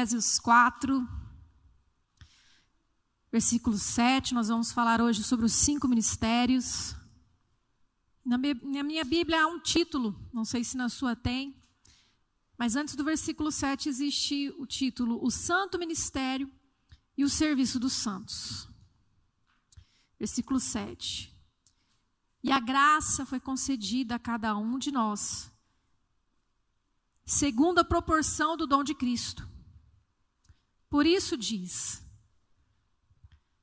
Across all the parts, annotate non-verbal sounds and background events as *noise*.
Efésios 4, versículo 7. Nós vamos falar hoje sobre os cinco ministérios. Na minha Bíblia há um título, não sei se na sua tem, mas antes do versículo 7 existe o título O Santo Ministério e o Serviço dos Santos. Versículo 7. E a graça foi concedida a cada um de nós, segundo a proporção do dom de Cristo. Por isso diz: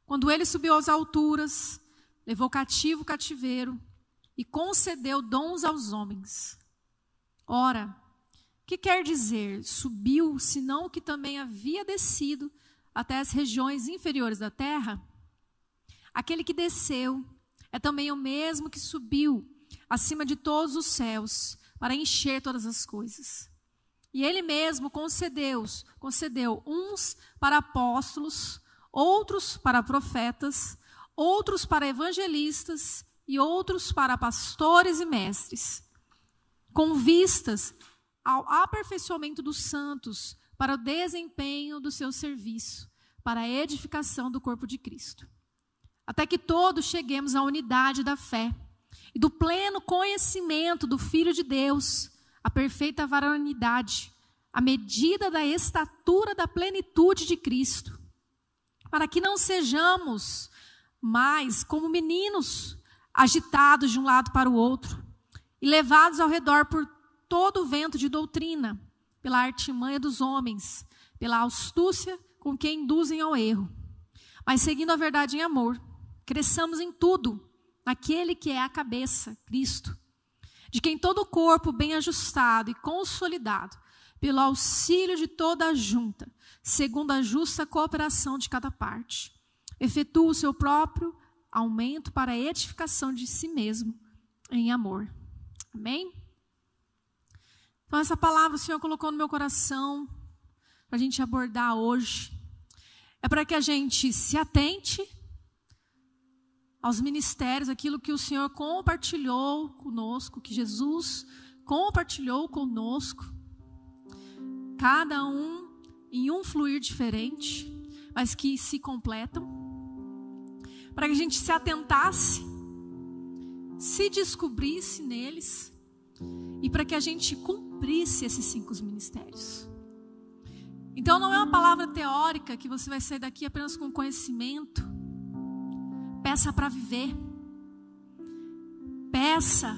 quando ele subiu às alturas, levou cativo o cativeiro e concedeu dons aos homens. Ora, que quer dizer subiu, senão que também havia descido até as regiões inferiores da terra? Aquele que desceu é também o mesmo que subiu acima de todos os céus para encher todas as coisas. E ele mesmo concedeu, concedeu uns para apóstolos, outros para profetas, outros para evangelistas e outros para pastores e mestres, com vistas ao aperfeiçoamento dos santos para o desempenho do seu serviço, para a edificação do corpo de Cristo. Até que todos cheguemos à unidade da fé e do pleno conhecimento do Filho de Deus, a perfeita varonidade, a medida da estatura da plenitude de Cristo, para que não sejamos mais como meninos, agitados de um lado para o outro e levados ao redor por todo o vento de doutrina, pela artimanha dos homens, pela astúcia com que induzem ao erro. Mas seguindo a verdade em amor, cresçamos em tudo naquele que é a cabeça, Cristo, de quem todo o corpo bem ajustado e consolidado, pelo auxílio de toda a junta, segundo a justa cooperação de cada parte, efetua o seu próprio aumento para a edificação de si mesmo em amor. Amém? Então, essa palavra o Senhor colocou no meu coração para a gente abordar hoje. É para que a gente se atente aos ministérios, aquilo que o Senhor compartilhou conosco, que Jesus compartilhou conosco. Cada um em um fluir diferente, mas que se completam. Para que a gente se atentasse, se descobrisse neles e para que a gente cumprisse esses cinco ministérios. Então não é uma palavra teórica que você vai sair daqui apenas com conhecimento. Peça para viver. Peça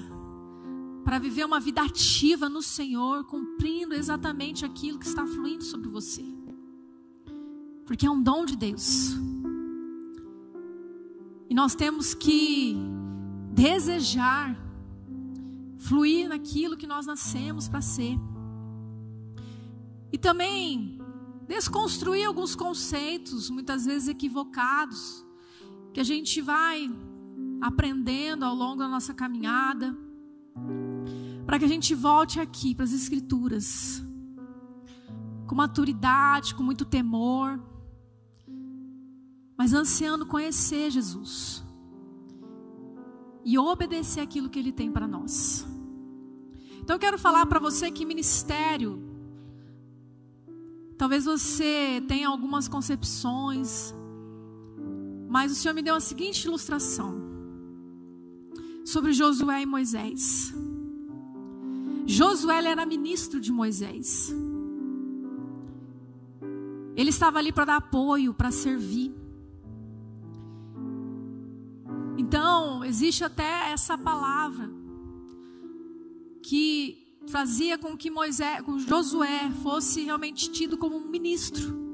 para viver uma vida ativa no Senhor, cumprindo exatamente aquilo que está fluindo sobre você. Porque é um dom de Deus. E nós temos que desejar fluir naquilo que nós nascemos para ser. E também desconstruir alguns conceitos, muitas vezes equivocados, que a gente vai aprendendo ao longo da nossa caminhada, para que a gente volte aqui para as Escrituras, com maturidade, com muito temor, mas ansiando conhecer Jesus e obedecer aquilo que Ele tem para nós. Então eu quero falar para você que ministério, talvez você tenha algumas concepções, mas o Senhor me deu a seguinte ilustração sobre Josué e Moisés. Josué era ministro de Moisés. Ele estava ali para dar apoio, para servir. Então, existe até essa palavra que fazia com que Moisés, com Josué fosse realmente tido como um ministro.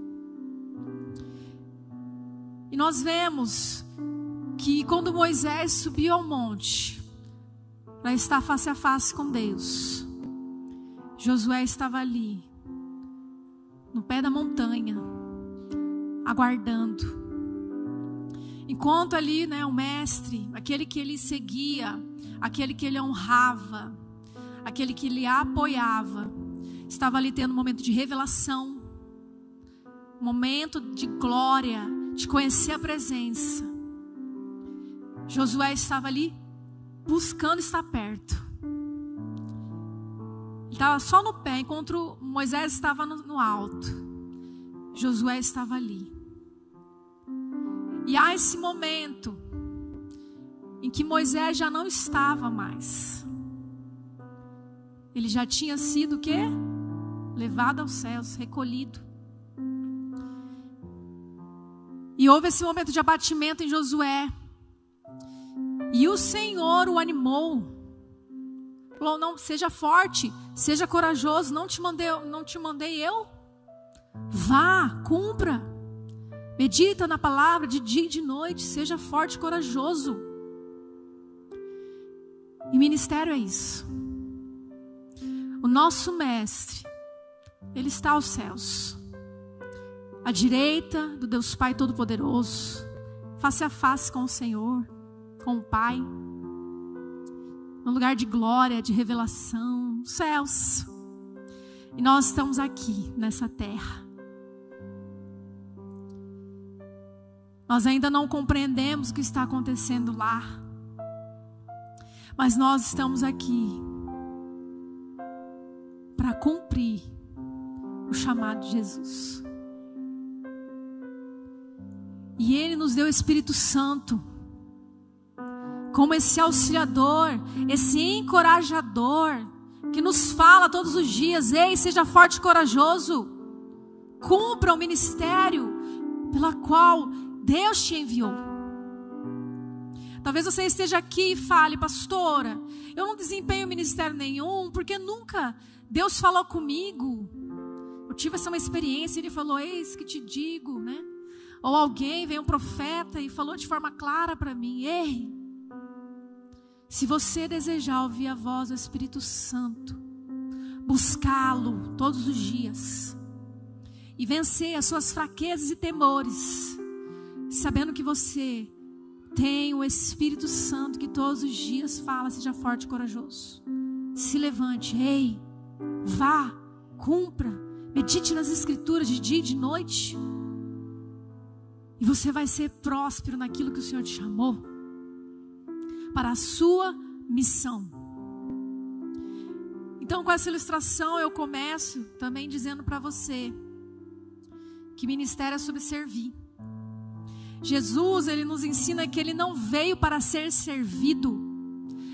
E nós vemos que quando Moisés subiu ao monte para estar face a face com Deus, Josué estava ali no pé da montanha, aguardando. Enquanto ali, né, o mestre, aquele que ele seguia, aquele que ele honrava, aquele que ele apoiava, estava ali tendo um momento de revelação, um momento de glória, de conhecer a presença. Josué estava ali buscando estar perto. Ele estava só no pé, enquanto Moisés estava no, alto. Josué estava ali. E há esse momento em que Moisés já não estava mais. Ele já tinha sido o quê? Levado aos céus, recolhido. E houve esse momento de abatimento em Josué. E o Senhor o animou. Falou: "Não, seja forte, seja corajoso, não te mandei, não te mandei eu. Vá, cumpra. Medita na palavra de dia e de noite, seja forte e corajoso. E ministério é isso. O nosso mestre, ele está aos céus, à direita do Deus Pai Todo-Poderoso, face a face com o Senhor, com o Pai, no lugar de glória, de revelação, céus. E nós estamos aqui nessa terra Nós ainda não compreendemos o que está acontecendo lá. Mas nós estamos aqui para cumprir o chamado de Jesus. E Ele nos deu o Espírito Santo como esse auxiliador, esse encorajador, que nos fala todos os dias: ei, seja forte e corajoso, cumpra o ministério pela qual Deus te enviou. Talvez você esteja aqui e fale, pastora, eu não desempenho ministério nenhum, porque nunca Deus falou comigo. Eu tive essa uma experiência, ele falou, eis que te digo, né? Ou alguém veio um profeta e falou de forma clara para mim, ei, se você desejar ouvir a voz do Espírito Santo, buscá-lo todos os dias e vencer as suas fraquezas e temores, sabendo que você tem o Espírito Santo que todos os dias fala, seja forte e corajoso. Se levante, ei, vá, cumpra, medite nas Escrituras de dia e de noite. E você vai ser próspero naquilo que o Senhor te chamou para a sua missão. Então, com essa ilustração, eu começo também dizendo para você que ministério é sobre servir. Jesus, ele nos ensina que ele não veio para ser servido.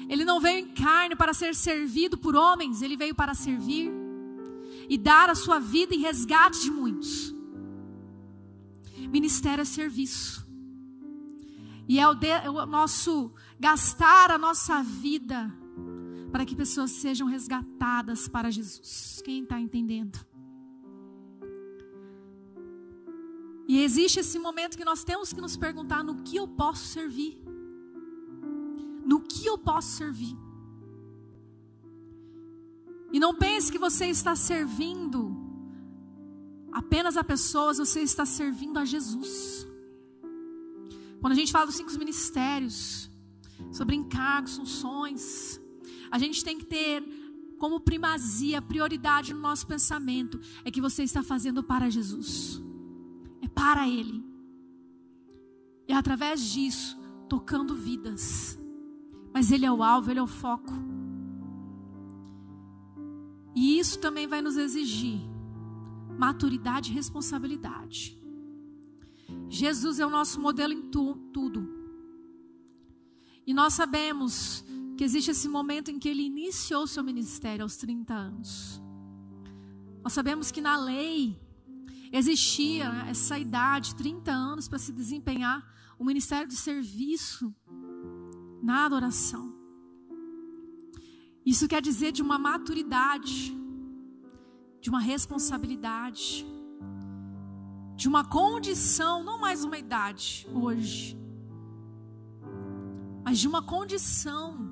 Ele não veio em carne para ser servido por homens, ele veio para servir e dar a sua vida em resgate de muitos. Ministério é serviço. E é o, de, é o nosso gastar a nossa vida para que pessoas sejam resgatadas para Jesus. Quem está entendendo? E existe esse momento que nós temos que nos perguntar: no que eu posso servir? No que eu posso servir? E não pense que você está servindo apenas a pessoas, você está servindo a Jesus. Quando a gente fala dos cinco ministérios, sobre encargos, funções, a gente tem que ter como primazia, prioridade no nosso pensamento, é que você está fazendo para Jesus para Ele. E através disso, tocando vidas. Mas Ele é o alvo, Ele é o foco. E isso também vai nos exigir maturidade e responsabilidade. Jesus é o nosso modelo em tu, tudo. E nós sabemos que existe esse momento em que ele iniciou seu ministério aos 30 anos. Nós sabemos que na lei existia essa idade, 30 anos, para se desempenhar o ministério de serviço na adoração. Isso quer dizer de uma maturidade, de uma responsabilidade, de uma condição, não mais uma idade hoje, mas de uma condição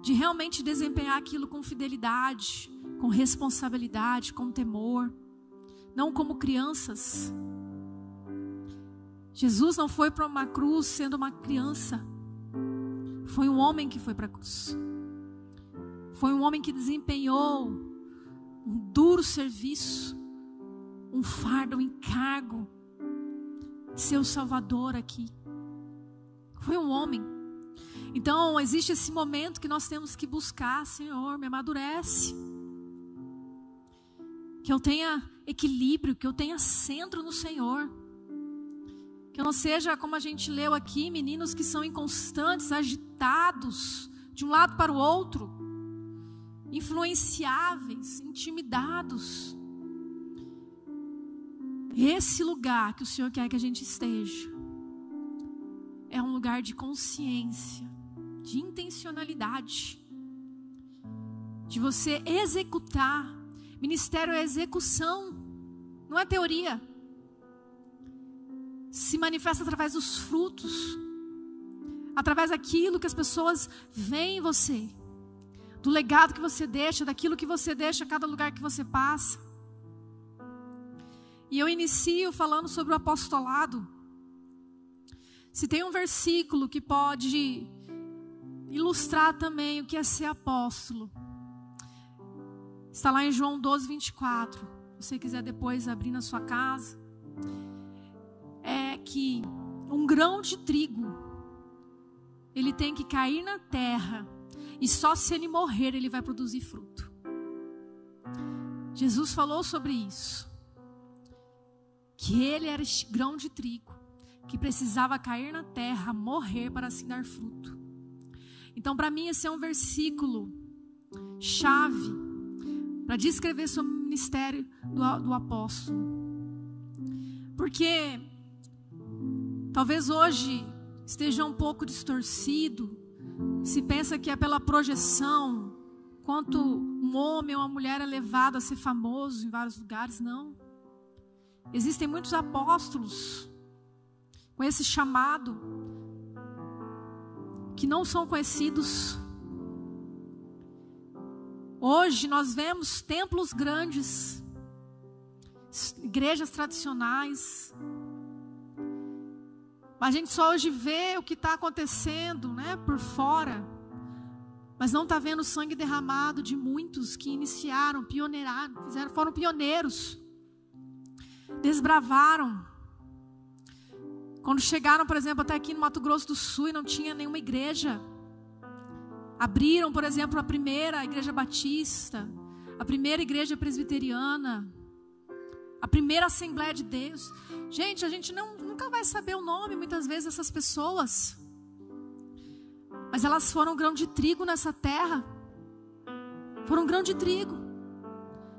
de realmente desempenhar aquilo com fidelidade, com responsabilidade, com temor não como crianças. Jesus não foi para uma cruz sendo uma criança. Foi um homem que foi para a cruz. Foi um homem que desempenhou um duro serviço, um fardo, um encargo, seu Salvador aqui. Foi um homem. Então, existe esse momento que nós temos que buscar, Senhor, me amadurece. Que eu tenha equilíbrio, que eu tenha centro no Senhor. Que eu não seja, como a gente leu aqui, meninos que são inconstantes, agitados, de um lado para o outro, influenciáveis, intimidados. Esse lugar que o Senhor quer que a gente esteja é um lugar de consciência, de intencionalidade, de você executar. Ministério é execução, não é teoria. Se manifesta através dos frutos, através daquilo que as pessoas veem em você, do legado que você deixa, daquilo que você deixa a cada lugar que você passa. E eu inicio falando sobre o apostolado. Se tem um versículo que pode ilustrar também o que é ser apóstolo, está lá em João 12, 24. Se você quiser depois abrir na sua casa, é que um grão de trigo ele tem que cair na terra e só se ele morrer ele vai produzir fruto. Jesus falou sobre isso que ele era este grão de trigo que precisava cair na terra, morrer para assim dar fruto. Então, para mim, esse é um versículo chave para descrever sobre o ministério do, do apóstolo. Porque talvez hoje esteja um pouco distorcido, se pensa que é pela projeção, quanto um homem ou uma mulher é levado a ser famoso em vários lugares, não. Existem muitos apóstolos com esse chamado que não são conhecidos. Hoje nós vemos templos grandes, igrejas tradicionais. A gente só hoje vê o que está acontecendo, né, por fora, mas não está vendo o sangue derramado de muitos que iniciaram, pioneiraram, fizeram, foram pioneiros. Desbravaram. Quando chegaram, por exemplo, até aqui no Mato Grosso do Sul e não tinha nenhuma igreja, abriram, por exemplo, a primeira igreja batista, a primeira igreja presbiteriana, a primeira Assembleia de Deus. Gente, a gente não, nunca vai saber o nome muitas vezes dessas pessoas, mas elas foram grão de trigo nessa terra. Foram grão de trigo.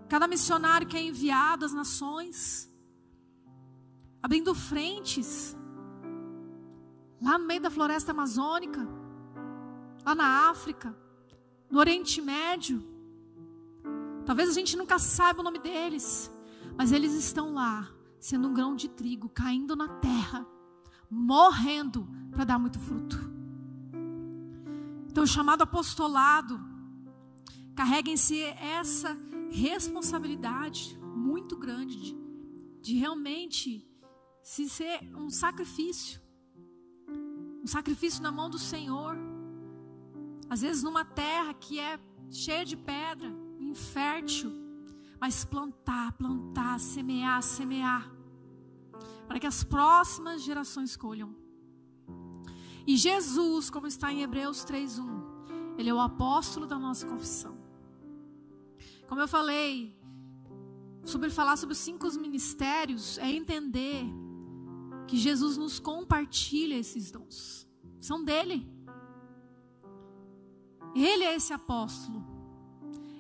Cada missionário que é enviado às nações, abrindo frentes, lá no meio da floresta amazônica, lá na África, no Oriente Médio. Talvez a gente nunca saiba o nome deles, mas eles estão lá, sendo um grão de trigo caindo na terra, morrendo para dar muito fruto. Então, o chamado apostolado carrega em si essa responsabilidade muito grande de, de realmente se ser um sacrifício. Um sacrifício na mão do Senhor. Às vezes numa terra que é cheia de pedra, infértil, mas plantar, plantar, semear, semear, para que as próximas gerações colham. E Jesus, como está em Hebreus 3:1, ele é o apóstolo da nossa confissão. Como eu falei, sobre falar sobre os cinco ministérios é entender que Jesus nos compartilha esses dons. São dele. Ele é esse apóstolo.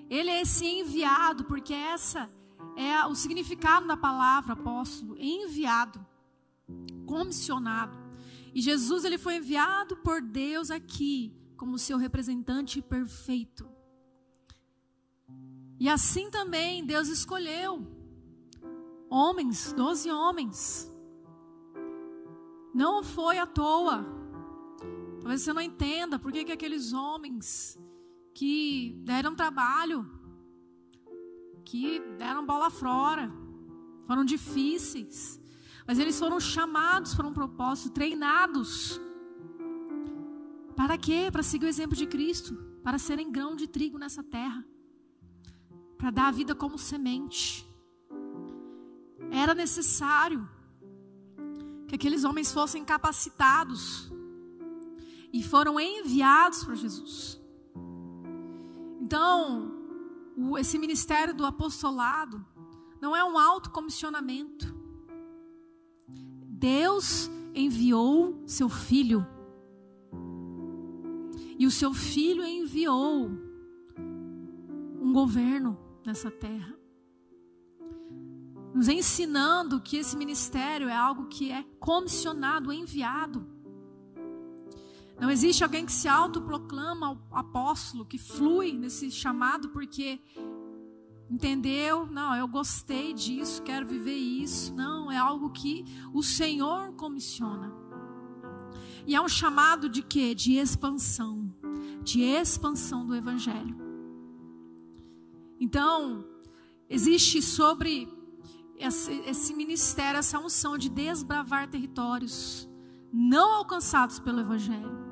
Ele é esse enviado, porque essa é o significado da palavra apóstolo, enviado, comissionado. E Jesus ele foi enviado por Deus aqui como seu representante perfeito. E assim também Deus escolheu homens, doze homens, não foi à toa. Talvez você não entenda por que, que aqueles homens que deram trabalho, que deram bola fora, foram difíceis, mas eles foram chamados para um propósito, treinados. Para quê? Para seguir o exemplo de Cristo, para serem grão de trigo nessa terra, para dar a vida como semente. Era necessário que aqueles homens fossem capacitados e foram enviados para Jesus. Então, esse ministério do apostolado não é um autocomissionamento. Deus enviou seu filho. E o seu filho enviou um governo nessa terra. Nos ensinando que esse ministério é algo que é comissionado, enviado. Não existe alguém que se autoproclama apóstolo, que flui nesse chamado porque entendeu, não, eu gostei disso, quero viver isso. Não, é algo que o Senhor comissiona. E é um chamado de quê? De expansão, de expansão do evangelho. Então, existe sobre esse, esse ministério, essa unção de desbravar territórios não alcançados pelo Evangelho.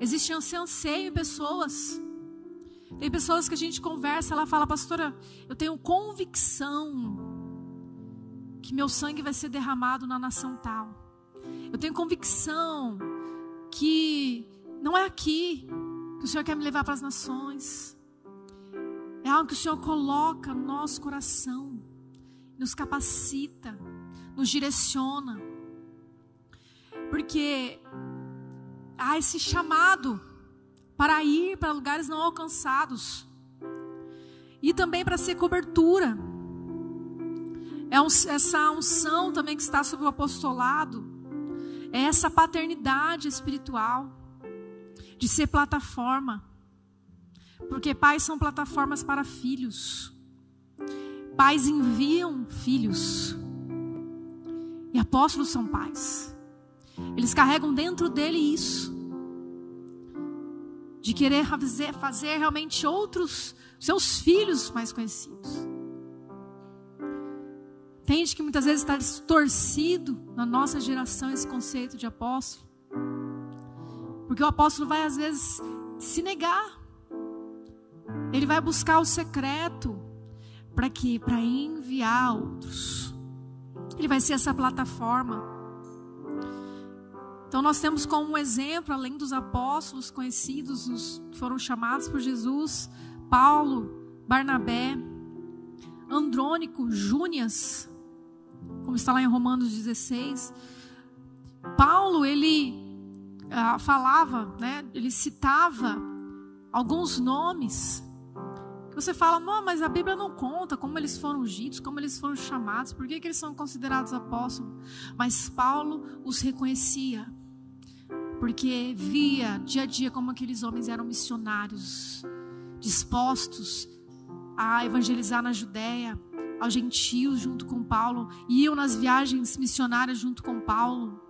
Existe anseio em pessoas. Tem pessoas que a gente conversa, ela fala, pastora, eu tenho convicção que meu sangue vai ser derramado na nação tal. Eu tenho convicção que não é aqui que o Senhor quer me levar para as nações. É algo que o Senhor coloca no nosso coração, nos capacita, nos direciona. Porque há esse chamado para ir para lugares não alcançados e também para ser cobertura. É um, essa unção também que está sobre o apostolado, é essa paternidade espiritual de ser plataforma. Porque pais são plataformas para filhos. Pais enviam filhos. E apóstolos são pais. Eles carregam dentro dele isso. De querer fazer, fazer realmente outros, seus filhos mais conhecidos. Entende que muitas vezes está distorcido na nossa geração esse conceito de apóstolo? Porque o apóstolo vai às vezes se negar. Ele vai buscar o secreto para que para enviar outros. Ele vai ser essa plataforma. Então nós temos como exemplo, além dos apóstolos conhecidos, os que foram chamados por Jesus, Paulo, Barnabé, Andrônico, Júnias, como está lá em Romanos 16. Paulo, ele ah, falava, né, ele citava alguns nomes. Você fala, mas a Bíblia não conta como eles foram ungidos, como eles foram chamados, por que, que eles são considerados apóstolos. Mas Paulo os reconhecia porque via dia a dia como aqueles homens eram missionários, dispostos a evangelizar na Judéia, aos gentios junto com Paulo, iam nas viagens missionárias junto com Paulo.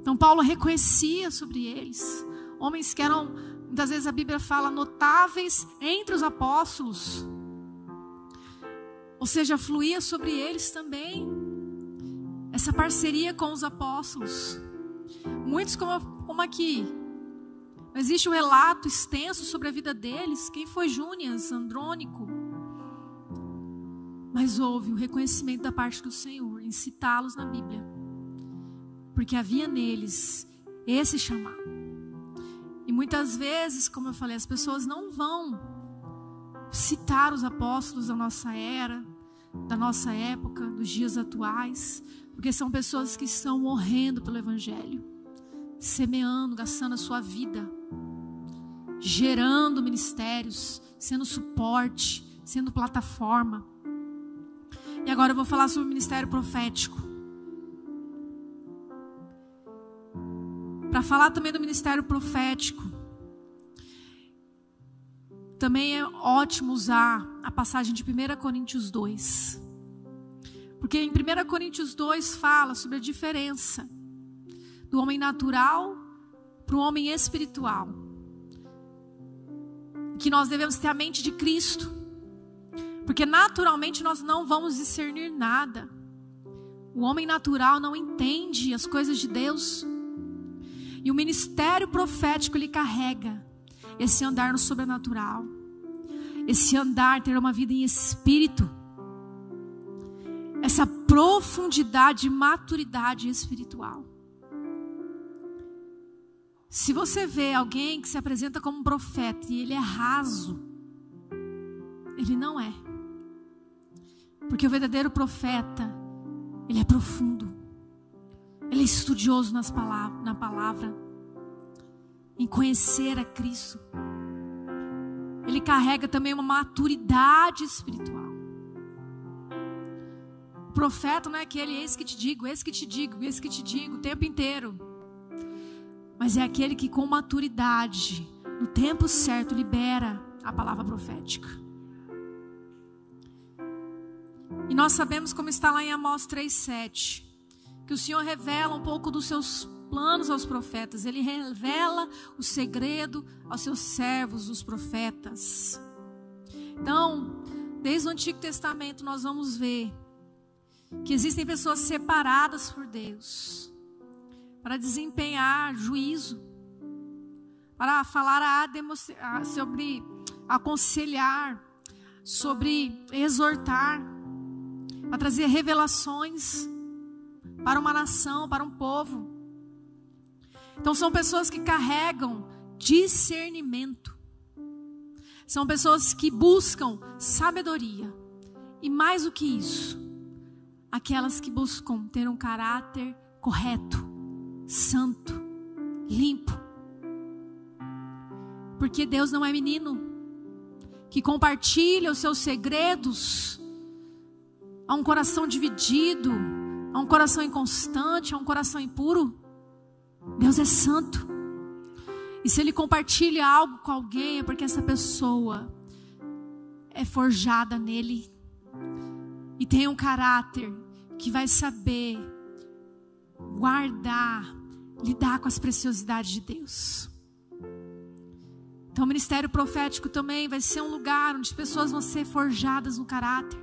Então Paulo reconhecia sobre eles homens que eram, muitas vezes a Bíblia fala, notáveis entre os apóstolos. Ou seja, fluía sobre eles também essa parceria com os apóstolos. Muitos como, como aqui. Existe um relato extenso sobre a vida deles. Quem foi Júnias, Andrônico? Mas houve o reconhecimento da parte do Senhor em citá-los na Bíblia. Porque havia neles esse chamado. Muitas vezes, como eu falei, as pessoas não vão citar os apóstolos da nossa era, da nossa época, dos dias atuais, porque são pessoas que estão morrendo pelo Evangelho semeando, gastando a sua vida, gerando ministérios, sendo suporte, sendo plataforma. E agora eu vou falar sobre o ministério profético. Para falar também do ministério profético, também é ótimo usar a passagem de 1 Coríntios 2. Porque em 1 Coríntios 2 fala sobre a diferença do homem natural para o homem espiritual. Que nós devemos ter a mente de Cristo. Porque naturalmente nós não vamos discernir nada. O homem natural não entende as coisas de Deus. E o ministério profético ele carrega esse andar no sobrenatural. Esse andar ter uma vida em espírito. Essa profundidade e maturidade espiritual. Se você vê alguém que se apresenta como um profeta e ele é raso, ele não é. Porque o verdadeiro profeta, ele é profundo. Ele é estudioso nas palavras, na palavra, em conhecer a Cristo. Ele carrega também uma maturidade espiritual. O profeta não é aquele, eis que te digo, eis que te digo, eis que te digo, o tempo inteiro mas é aquele que com maturidade, no tempo certo, libera a palavra profética. E nós sabemos como está lá em Amós 3:7, que o Senhor revela um pouco dos seus planos aos profetas, ele revela o segredo aos seus servos, os profetas. Então, desde o Antigo Testamento nós vamos ver que existem pessoas separadas por Deus para desempenhar juízo, para falar a, sobre aconselhar, sobre exortar, para trazer revelações para uma nação, para um povo. Então são pessoas que carregam discernimento. São pessoas que buscam sabedoria. E mais do que isso, aquelas que buscam ter um caráter correto santo, limpo. Porque Deus não é menino que compartilha os seus segredos a um coração dividido, a um coração inconstante, a um coração impuro. Deus é santo. E se ele compartilha algo com alguém, é porque essa pessoa é forjada nele e tem um caráter que vai saber guardar, lidar com as preciosidades de Deus. Então, o ministério profético também vai ser um lugar onde pessoas vão ser forjadas no caráter,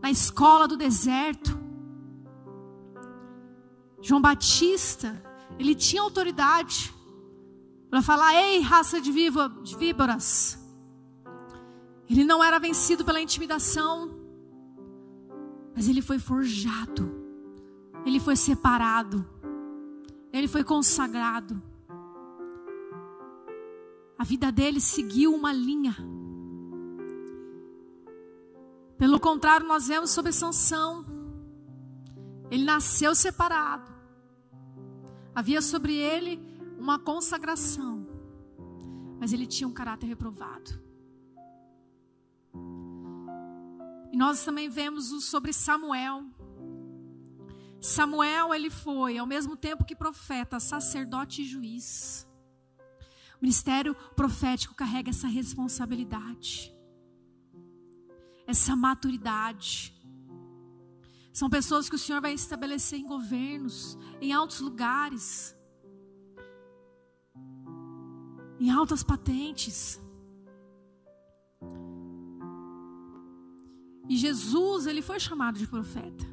na escola do deserto. João Batista, ele tinha autoridade para falar: ei, raça de, viva, de víboras. Ele não era vencido pela intimidação, mas ele foi forjado ele foi separado. Ele foi consagrado. A vida dele seguiu uma linha. Pelo contrário, nós vemos sobre Sansão. Ele nasceu separado. Havia sobre ele uma consagração. Mas ele tinha um caráter reprovado. E nós também vemos sobre Samuel. Samuel, ele foi, ao mesmo tempo que profeta, sacerdote e juiz. O ministério profético carrega essa responsabilidade, essa maturidade. São pessoas que o Senhor vai estabelecer em governos, em altos lugares, em altas patentes. E Jesus, ele foi chamado de profeta.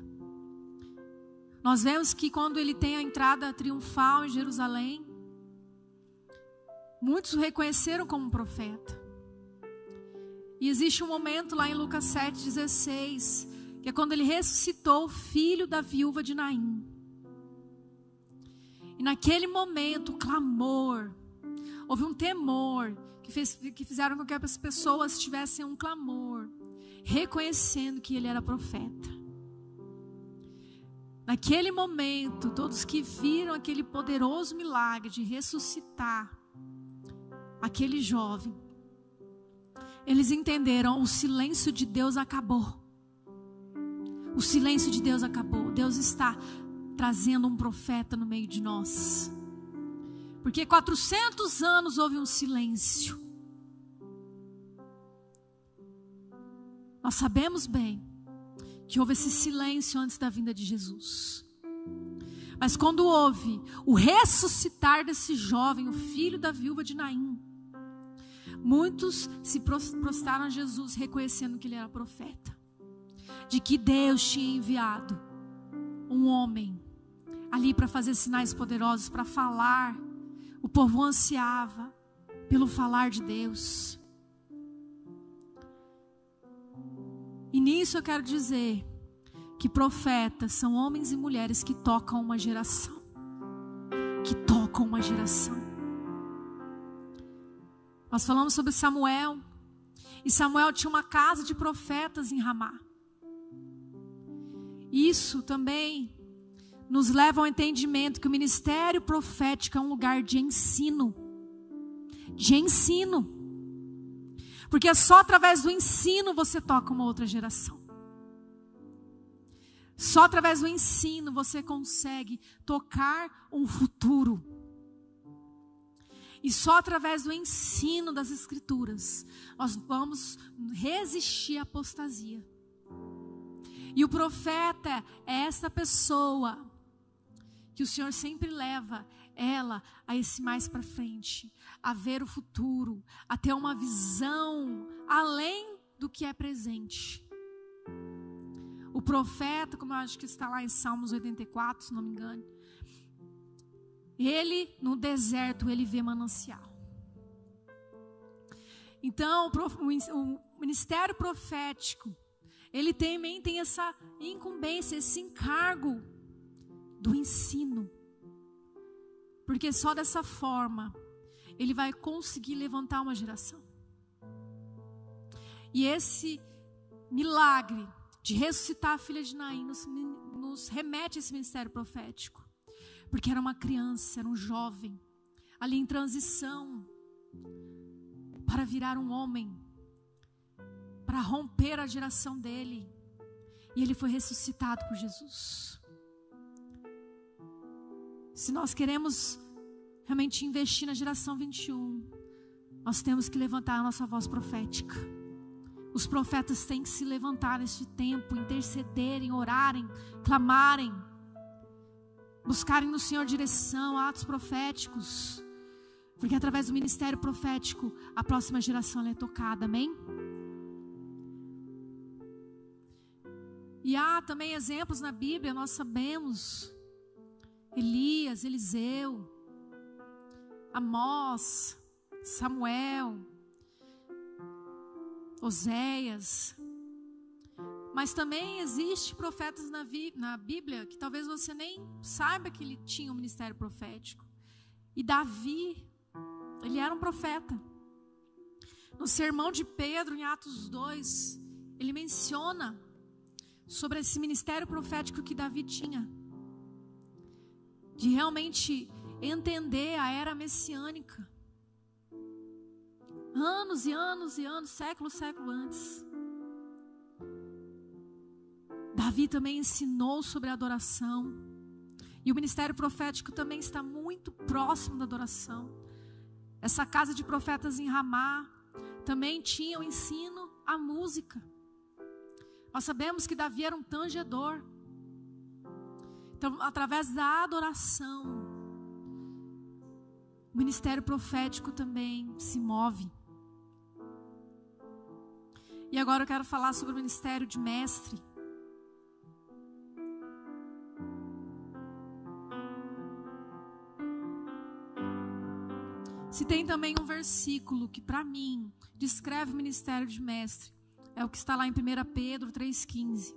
Nós vemos que quando ele tem a entrada triunfal em Jerusalém, muitos o reconheceram como profeta. E existe um momento lá em Lucas 7,16, que é quando ele ressuscitou o filho da viúva de Naim. E naquele momento, o clamor, houve um temor, que, fez, que fizeram com que as pessoas tivessem um clamor, reconhecendo que ele era profeta. Naquele momento, todos que viram aquele poderoso milagre de ressuscitar aquele jovem, eles entenderam: o silêncio de Deus acabou. O silêncio de Deus acabou. Deus está trazendo um profeta no meio de nós. Porque 400 anos houve um silêncio. Nós sabemos bem que houve esse silêncio antes da vinda de Jesus. Mas quando houve o ressuscitar desse jovem, o filho da viúva de Naim, muitos se prostraram a Jesus reconhecendo que ele era profeta. De que Deus tinha enviado um homem ali para fazer sinais poderosos, para falar. O povo ansiava pelo falar de Deus. E nisso eu quero dizer que profetas são homens e mulheres que tocam uma geração. Que tocam uma geração. Nós falamos sobre Samuel. E Samuel tinha uma casa de profetas em Ramá. Isso também nos leva ao entendimento que o ministério profético é um lugar de ensino. De ensino. Porque é só através do ensino você toca uma outra geração. Só através do ensino você consegue tocar um futuro. E só através do ensino das Escrituras nós vamos resistir à apostasia. E o profeta é essa pessoa que o Senhor sempre leva ela a esse mais para frente, a ver o futuro, a ter uma visão além do que é presente. O profeta, como eu acho que está lá em Salmos 84, se não me engano, ele, no deserto, ele vê manancial. Então, o ministério profético, ele também tem essa incumbência, esse encargo do ensino. Porque só dessa forma ele vai conseguir levantar uma geração. E esse milagre de ressuscitar a filha de Naim nos, nos remete a esse ministério profético. Porque era uma criança, era um jovem, ali em transição, para virar um homem, para romper a geração dele. E ele foi ressuscitado por Jesus. Se nós queremos realmente investir na geração 21, nós temos que levantar a nossa voz profética. Os profetas têm que se levantar neste tempo, intercederem, orarem, clamarem buscarem no Senhor direção, atos proféticos. Porque através do ministério profético, a próxima geração é tocada, amém? E há também exemplos na Bíblia, nós sabemos. Elias, Eliseu, Amós, Samuel, Oséias, mas também existe profetas na, na Bíblia que talvez você nem saiba que ele tinha um ministério profético. E Davi, ele era um profeta. No sermão de Pedro, em Atos 2, ele menciona sobre esse ministério profético que Davi tinha. De realmente entender a era messiânica. Anos e anos e anos, século, século antes. Davi também ensinou sobre a adoração. E o ministério profético também está muito próximo da adoração. Essa casa de profetas em Ramá também tinha o ensino à música. Nós sabemos que Davi era um tangedor. Então, através da adoração, o ministério profético também se move. E agora eu quero falar sobre o ministério de mestre. Se tem também um versículo que, para mim, descreve o ministério de mestre, é o que está lá em 1 Pedro 3,15.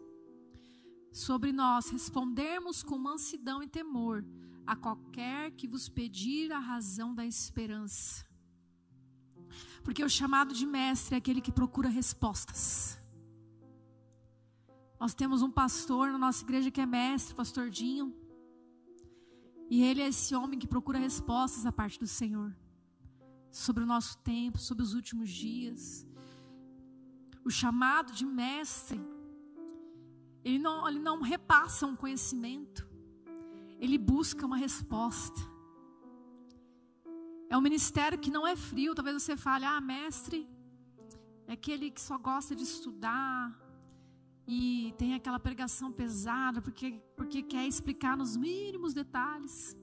Sobre nós respondermos com mansidão e temor a qualquer que vos pedir a razão da esperança. Porque o chamado de mestre é aquele que procura respostas. Nós temos um pastor na nossa igreja que é mestre, pastor Dinho. E ele é esse homem que procura respostas da parte do Senhor sobre o nosso tempo, sobre os últimos dias. O chamado de mestre, ele não, ele não repassa um conhecimento, ele busca uma resposta. É um ministério que não é frio. Talvez você fale, ah, mestre, é aquele que só gosta de estudar e tem aquela pregação pesada porque, porque quer explicar nos mínimos detalhes.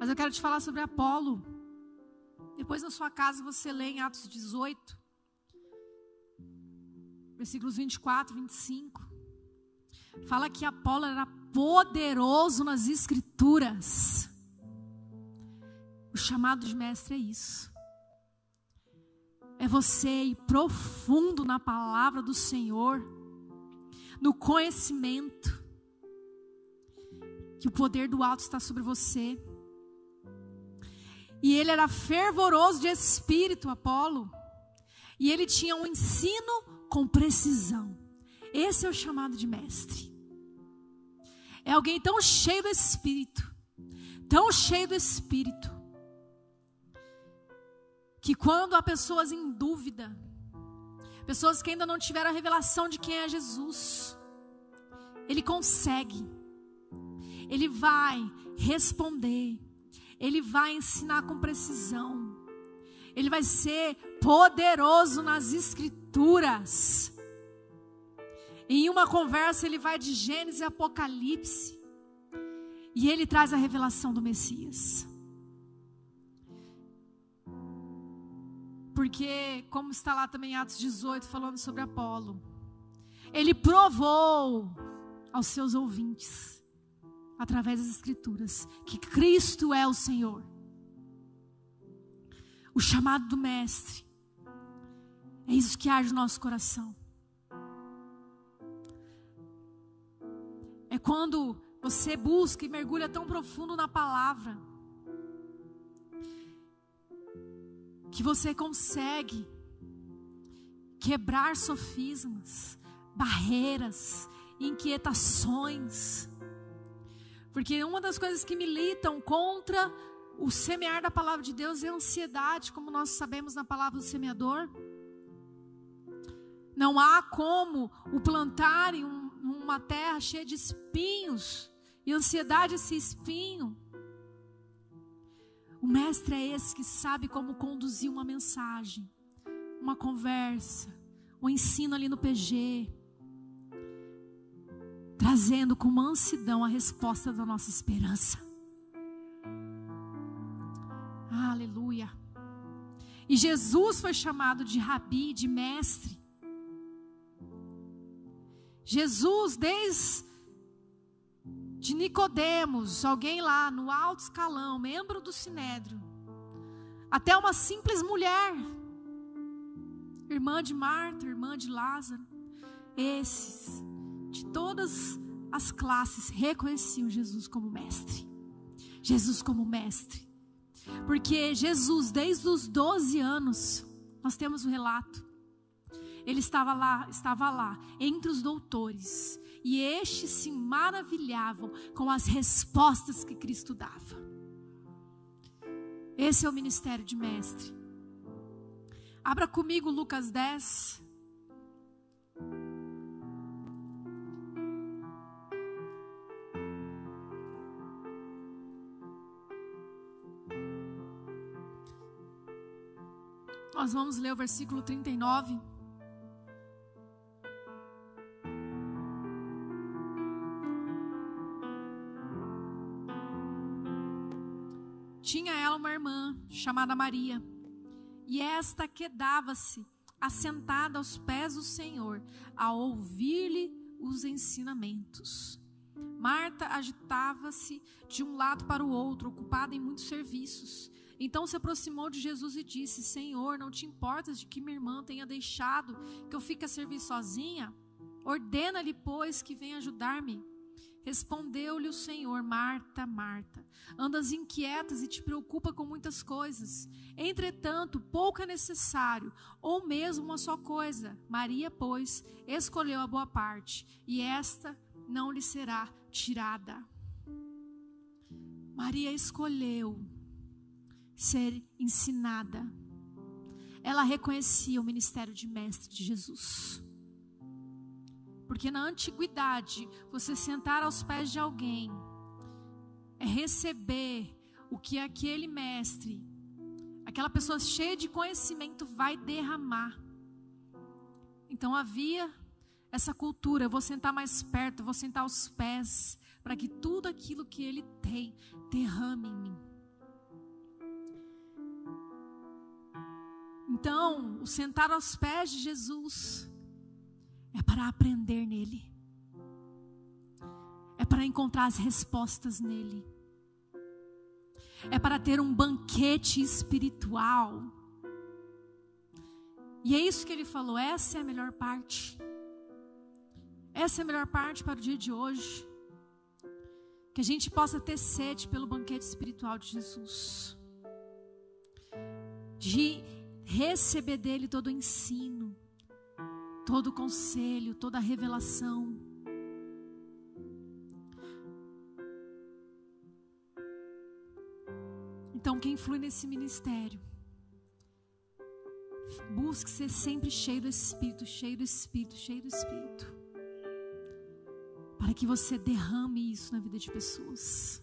Mas eu quero te falar sobre Apolo. Depois na sua casa você lê em Atos 18, versículos 24, 25. Fala que Apolo era poderoso nas escrituras. O chamado de mestre é isso. É você ir profundo na palavra do Senhor, no conhecimento, que o poder do alto está sobre você. E ele era fervoroso de espírito, Apolo. E ele tinha um ensino com precisão. Esse é o chamado de mestre. É alguém tão cheio do espírito, tão cheio do espírito, que quando há pessoas em dúvida, pessoas que ainda não tiveram a revelação de quem é Jesus, ele consegue, ele vai responder, ele vai ensinar com precisão. Ele vai ser poderoso nas escrituras. Em uma conversa ele vai de Gênesis e Apocalipse. E ele traz a revelação do Messias. Porque, como está lá também em Atos 18, falando sobre Apolo, ele provou aos seus ouvintes através das Escrituras, que Cristo é o Senhor. O chamado do Mestre. É isso que age no nosso coração. É quando você busca e mergulha tão profundo na palavra, que você consegue quebrar sofismas, barreiras, inquietações, porque uma das coisas que militam contra o semear da palavra de Deus é a ansiedade, como nós sabemos na palavra do semeador. Não há como o plantar em um, uma terra cheia de espinhos, e ansiedade esse espinho. O mestre é esse que sabe como conduzir uma mensagem, uma conversa, um ensino ali no PG, trazendo com mansidão a resposta da nossa esperança. Aleluia. E Jesus foi chamado de rabi, de mestre. Jesus, desde de Nicodemos, alguém lá no alto escalão, membro do sinédrio, até uma simples mulher, irmã de Marta, irmã de Lázaro, esses de todas as classes reconheciam Jesus como mestre. Jesus como mestre. Porque Jesus, desde os 12 anos, nós temos o um relato. Ele estava lá, estava lá entre os doutores, e estes se maravilhavam com as respostas que Cristo dava. Esse é o ministério de mestre. Abra comigo Lucas 10. Nós vamos ler o versículo 39. Tinha ela uma irmã chamada Maria, e esta quedava-se assentada aos pés do Senhor, a ouvir-lhe os ensinamentos. Marta agitava-se de um lado para o outro, ocupada em muitos serviços. Então se aproximou de Jesus e disse: Senhor, não te importas de que minha irmã tenha deixado que eu fique a servir sozinha? Ordena-lhe, pois, que venha ajudar-me. Respondeu-lhe o Senhor: Marta, Marta, andas inquietas e te preocupa com muitas coisas. Entretanto, pouco é necessário, ou mesmo uma só coisa. Maria, pois, escolheu a boa parte, e esta não lhe será tirada. Maria escolheu ser ensinada. Ela reconhecia o ministério de mestre de Jesus. Porque na antiguidade, você sentar aos pés de alguém é receber o que aquele mestre, aquela pessoa cheia de conhecimento vai derramar. Então havia essa cultura, eu vou sentar mais perto, vou sentar aos pés, para que tudo aquilo que ele tem derrame em mim. Então, o sentar aos pés de Jesus é para aprender nele, é para encontrar as respostas nele, é para ter um banquete espiritual. E é isso que ele falou, essa é a melhor parte. Essa é a melhor parte para o dia de hoje. Que a gente possa ter sede pelo banquete espiritual de Jesus. De receber dele todo o ensino, todo conselho, toda revelação. Então, quem flui nesse ministério, busque ser sempre cheio do Espírito, cheio do Espírito, cheio do Espírito, para que você derrame isso na vida de pessoas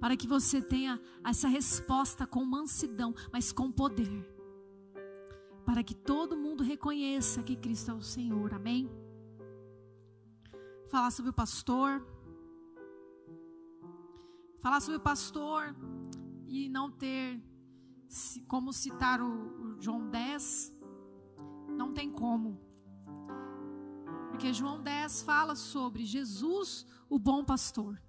para que você tenha essa resposta com mansidão, mas com poder, para que todo mundo reconheça que Cristo é o Senhor, amém? Falar sobre o pastor, falar sobre o pastor e não ter como citar o, João 10, não tem como. Porque João 10 fala sobre Jesus, o bom pastor.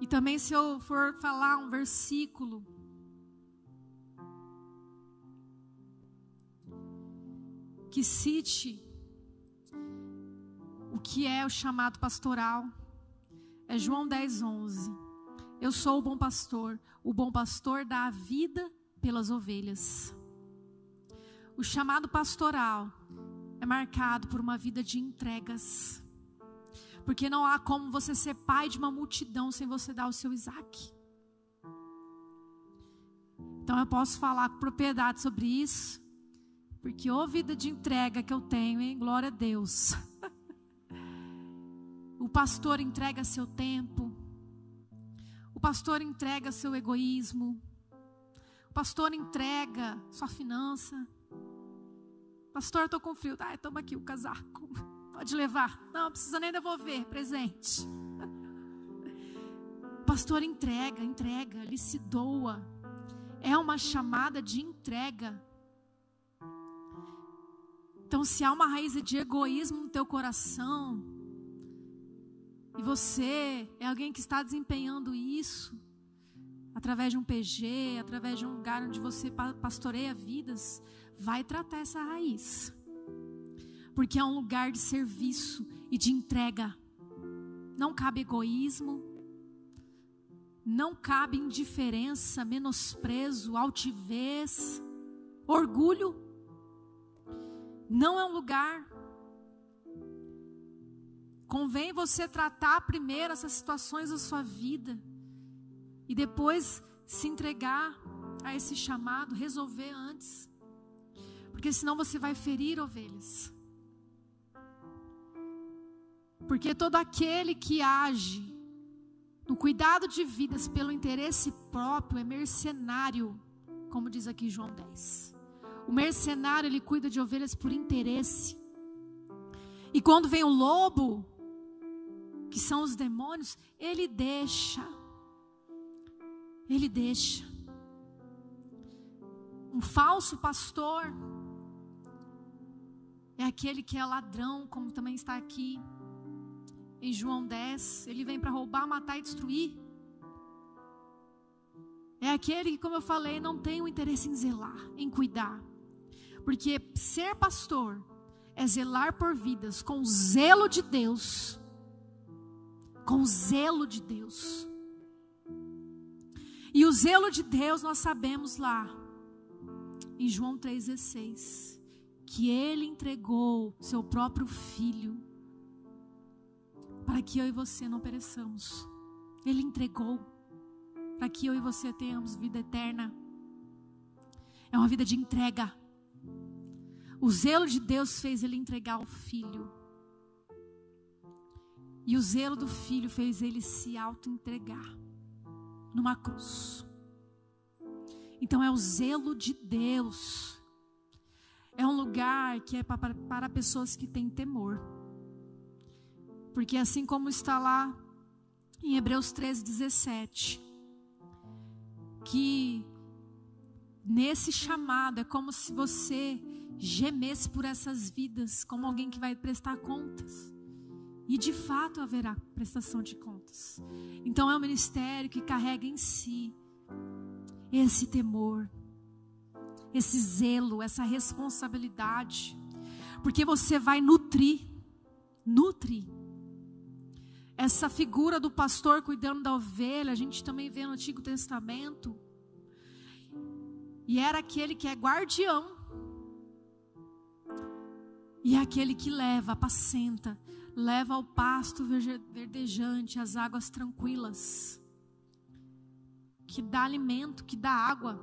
E também, se eu for falar um versículo, que cite o que é o chamado pastoral, é João 10, 11. Eu sou o bom pastor, o bom pastor dá a vida pelas ovelhas. O chamado pastoral é marcado por uma vida de entregas. Porque não há como você ser pai de uma multidão sem você dar o seu Isaac. Então eu posso falar com propriedade sobre isso. Porque ô vida de entrega que eu tenho, hein? Glória a Deus. o pastor entrega seu tempo. O pastor entrega seu egoísmo. O pastor entrega sua finança. Pastor, estou com frio. Ah, toma aqui o casaco. Pode levar. Não, precisa nem devolver presente. O pastor entrega, entrega, ele se doa. É uma chamada de entrega. Então, se há uma raiz de egoísmo no teu coração, e você é alguém que está desempenhando isso, através de um PG, através de um lugar onde você pastoreia vidas, vai tratar essa raiz porque é um lugar de serviço e de entrega. Não cabe egoísmo, não cabe indiferença, menosprezo, altivez, orgulho. Não é um lugar. Convém você tratar primeiro essas situações da sua vida e depois se entregar a esse chamado, resolver antes. Porque senão você vai ferir ovelhas. Porque todo aquele que age no cuidado de vidas pelo interesse próprio é mercenário, como diz aqui João 10. O mercenário ele cuida de ovelhas por interesse. E quando vem o lobo, que são os demônios, ele deixa. Ele deixa. Um falso pastor é aquele que é ladrão, como também está aqui em João 10, ele vem para roubar, matar e destruir. É aquele que, como eu falei, não tem o interesse em zelar, em cuidar. Porque ser pastor é zelar por vidas com o zelo de Deus. Com o zelo de Deus. E o zelo de Deus nós sabemos lá, em João 3,16, que ele entregou seu próprio filho para que eu e você não pereçamos. Ele entregou para que eu e você tenhamos vida eterna. É uma vida de entrega. O zelo de Deus fez ele entregar o filho. E o zelo do filho fez ele se auto-entregar numa cruz. Então é o zelo de Deus. É um lugar que é para, pessoas que têm temor. Porque assim como está lá em Hebreus 13, 17, que nesse chamado é como se você gemesse por essas vidas, como alguém que vai prestar contas. E de fato haverá prestação de contas. Então é um ministério que carrega em si esse temor, esse zelo, essa responsabilidade, porque você vai nutrir, nutrir. Essa figura do pastor cuidando da ovelha, a gente também vê no Antigo Testamento. E era aquele que é guardião. E é aquele que leva, apacenta, leva ao pasto verdejante, as águas tranquilas, que dá alimento, que dá água.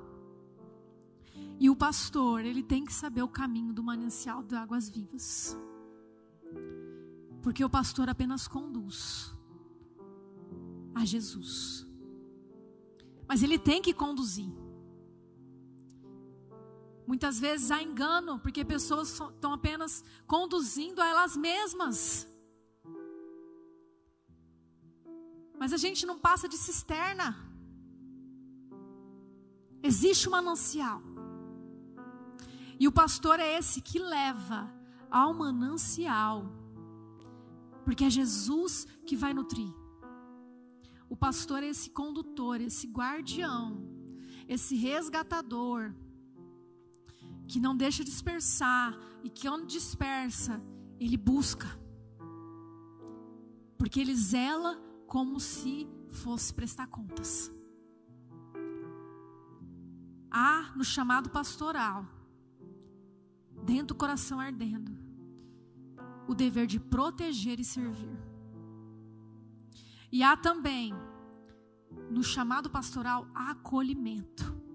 E o pastor, ele tem que saber o caminho do manancial de águas vivas. Porque o pastor apenas conduz a Jesus. Mas ele tem que conduzir. Muitas vezes há engano, porque pessoas estão apenas conduzindo a elas mesmas. Mas a gente não passa de cisterna. Existe um manancial. E o pastor é esse que leva ao manancial. Porque é Jesus que vai nutrir. O pastor é esse condutor, esse guardião, esse resgatador, que não deixa dispersar e que onde dispersa, ele busca. Porque ele zela como se fosse prestar contas. Há no chamado pastoral dentro do coração ardendo, o dever de proteger e servir. E há também, no chamado pastoral, acolhimento.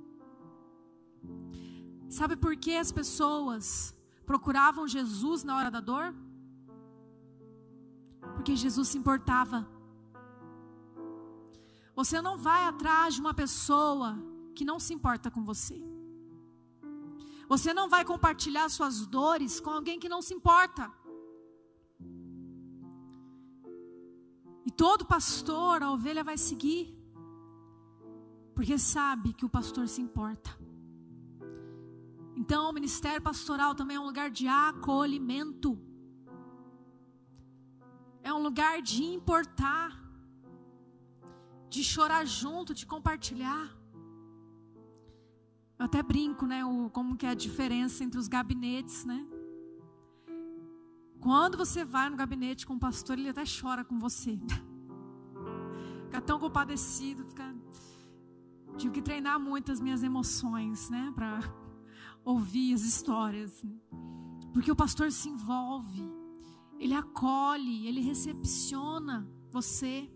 Sabe por que as pessoas procuravam Jesus na hora da dor? Porque Jesus se importava. Você não vai atrás de uma pessoa que não se importa com você. Você não vai compartilhar suas dores com alguém que não se importa. E todo pastor, a ovelha vai seguir, porque sabe que o pastor se importa. Então, o ministério pastoral também é um lugar de acolhimento, é um lugar de importar, de chorar junto, de compartilhar. Eu até brinco, né? O, como que é a diferença entre os gabinetes, né? Quando você vai no gabinete com o pastor, ele até chora com você. *laughs* Fica tão compadecido, fica... Tive que treinar muito as minhas emoções, né? Para ouvir as histórias. Né? Porque o pastor se envolve, ele acolhe, ele recepciona você.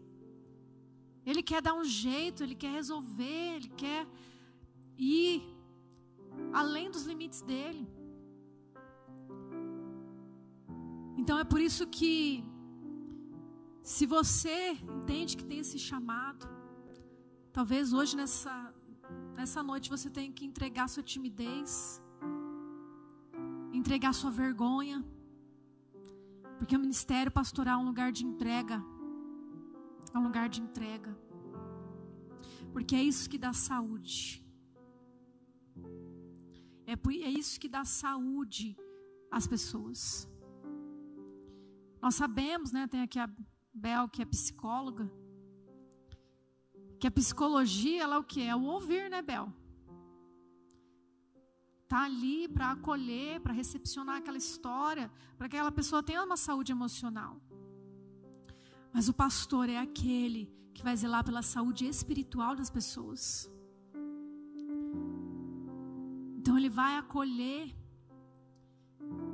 Ele quer dar um jeito, ele quer resolver, ele quer ir além dos limites dele. Então é por isso que, se você entende que tem esse chamado, talvez hoje nessa, nessa noite você tenha que entregar sua timidez, entregar sua vergonha, porque o ministério pastoral é um lugar de entrega, é um lugar de entrega, porque é isso que dá saúde. É, é isso que dá saúde às pessoas. Nós sabemos, né? Tem aqui a Bel, que é psicóloga. Que a psicologia, ela é o que? É o ouvir, né, Bel? Tá ali para acolher, para recepcionar aquela história, para que aquela pessoa tenha uma saúde emocional. Mas o pastor é aquele que vai zelar pela saúde espiritual das pessoas. Então ele vai acolher,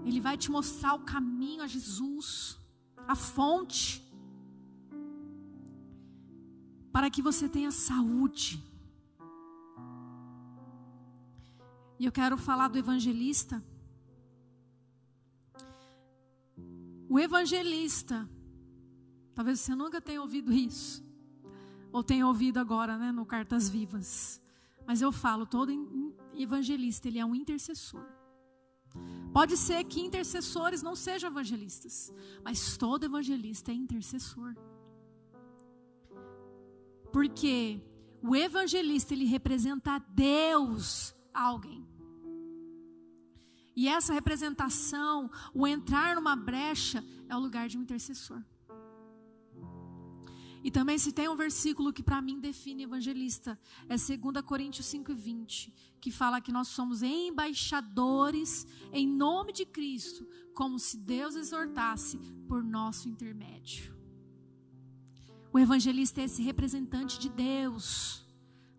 ele vai te mostrar o caminho a Jesus, a fonte, para que você tenha saúde. E eu quero falar do evangelista. O evangelista, talvez você nunca tenha ouvido isso, ou tenha ouvido agora, né, no Cartas Vivas. Mas eu falo, todo evangelista, ele é um intercessor. Pode ser que intercessores não sejam evangelistas, mas todo evangelista é intercessor. Porque o evangelista ele representa Deus a alguém. E essa representação, o entrar numa brecha, é o lugar de um intercessor. E também se tem um versículo que para mim define evangelista, é 2 Coríntios 5:20, que fala que nós somos embaixadores em nome de Cristo, como se Deus exortasse por nosso intermédio. O evangelista é esse representante de Deus,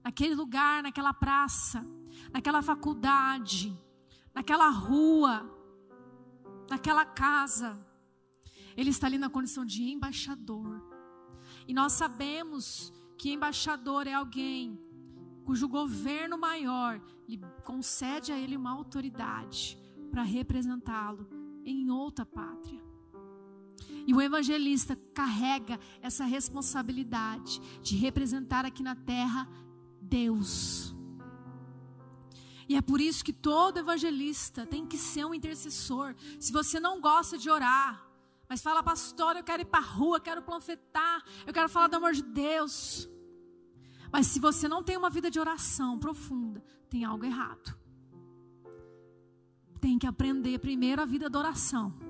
naquele lugar, naquela praça, naquela faculdade, naquela rua, naquela casa. Ele está ali na condição de embaixador. E nós sabemos que embaixador é alguém cujo governo maior lhe concede a ele uma autoridade para representá-lo em outra pátria. E o evangelista carrega essa responsabilidade de representar aqui na terra Deus. E é por isso que todo evangelista tem que ser um intercessor. Se você não gosta de orar, mas fala, pastor, eu quero ir para a rua, quero panfletar, eu quero falar do amor de Deus. Mas se você não tem uma vida de oração profunda, tem algo errado. Tem que aprender primeiro a vida da oração.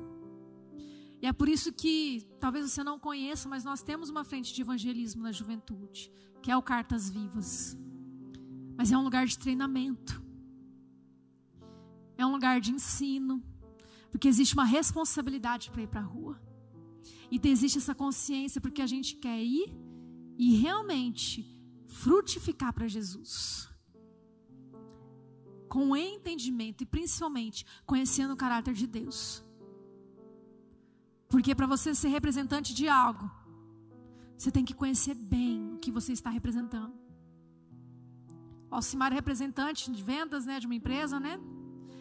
E é por isso que, talvez você não conheça, mas nós temos uma frente de evangelismo na juventude, que é o Cartas Vivas. Mas é um lugar de treinamento. É um lugar de ensino. Porque existe uma responsabilidade para ir para a rua. E existe essa consciência porque a gente quer ir e realmente frutificar para Jesus. Com entendimento e principalmente conhecendo o caráter de Deus. Porque para você ser representante de algo, você tem que conhecer bem o que você está representando. Alcimar é representante de vendas, né, de uma empresa, né?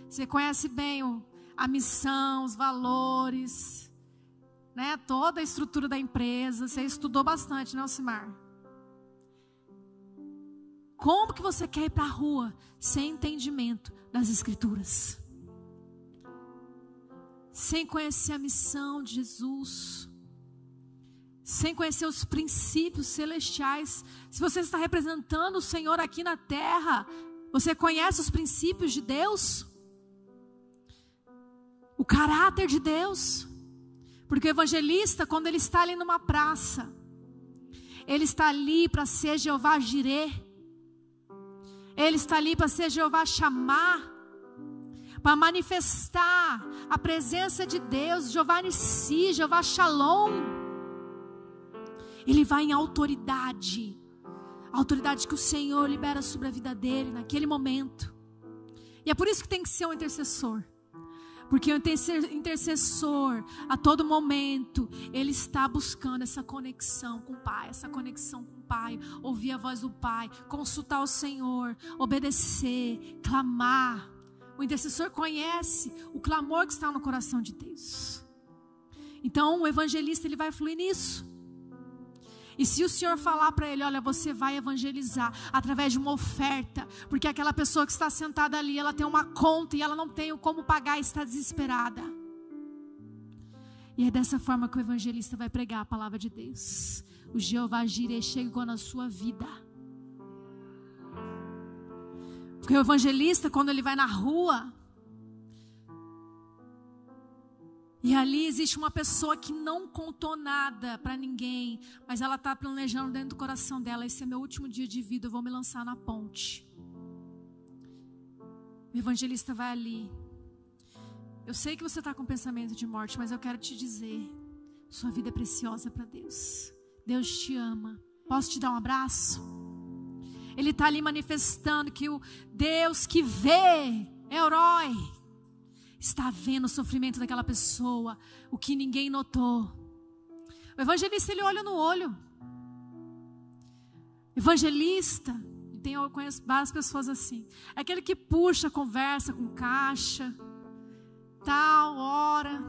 Você conhece bem o, a missão, os valores, né? Toda a estrutura da empresa. Você estudou bastante, né, Alcimar? Como que você quer ir para a rua sem entendimento das escrituras? Sem conhecer a missão de Jesus? Sem conhecer os princípios celestiais? Se você está representando o Senhor aqui na terra, você conhece os princípios de Deus? o caráter de Deus. Porque o evangelista, quando ele está ali numa praça, ele está ali para ser Jeová Jireh. Ele está ali para ser Jeová chamar, para manifestar a presença de Deus, Jeová Nissi, Jeová Shalom. Ele vai em autoridade, a autoridade que o Senhor libera sobre a vida dele naquele momento. E é por isso que tem que ser um intercessor. Porque o intercessor, a todo momento, ele está buscando essa conexão com o Pai, essa conexão com o Pai, ouvir a voz do Pai, consultar o Senhor, obedecer, clamar. O intercessor conhece o clamor que está no coração de Deus. Então, o evangelista ele vai fluir nisso. E se o Senhor falar para ele, olha, você vai evangelizar através de uma oferta, porque aquela pessoa que está sentada ali, ela tem uma conta e ela não tem como pagar está desesperada. E é dessa forma que o evangelista vai pregar a palavra de Deus. O Jeová Jireh chegou na sua vida. Porque o evangelista, quando ele vai na rua, E ali existe uma pessoa que não contou nada para ninguém, mas ela está planejando dentro do coração dela: esse é meu último dia de vida, eu vou me lançar na ponte. O evangelista vai ali. Eu sei que você está com pensamento de morte, mas eu quero te dizer: sua vida é preciosa para Deus. Deus te ama. Posso te dar um abraço? Ele está ali manifestando que o Deus que vê é herói está vendo o sofrimento daquela pessoa, o que ninguém notou. O evangelista ele olha no olho. Evangelista, tem, eu conheço várias pessoas assim. É aquele que puxa, conversa com caixa, tal, hora.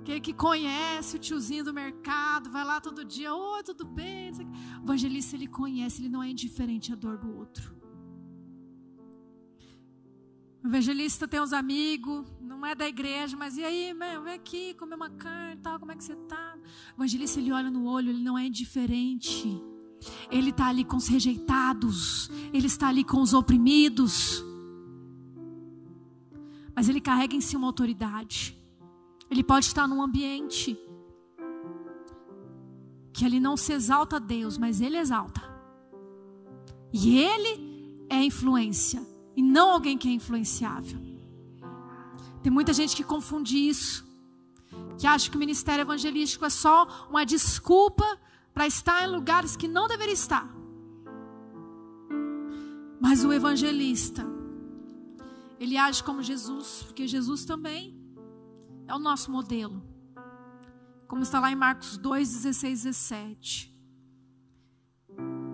Aquele que conhece o tiozinho do mercado, vai lá todo dia, oi, tudo bem? Evangelista ele conhece, ele não é indiferente à dor do outro. O evangelista tem uns amigos, não é da igreja, mas e aí, meu, vem aqui comer uma carne, tal, como é que você tá? O evangelista ele olha no olho, ele não é indiferente. Ele está ali com os rejeitados, ele está ali com os oprimidos. mas ele carrega em si uma autoridade. Ele pode estar num ambiente que ele não se exalta a Deus, mas ele exalta. E ele é influência, e não alguém que é influenciável. Tem muita gente que confunde isso, que acha que o ministério evangelístico é só uma desculpa para estar em lugares que não deveria estar. Mas o evangelista, ele age como Jesus, porque Jesus também é o nosso modelo. Como está lá em Marcos 2, 16, 17.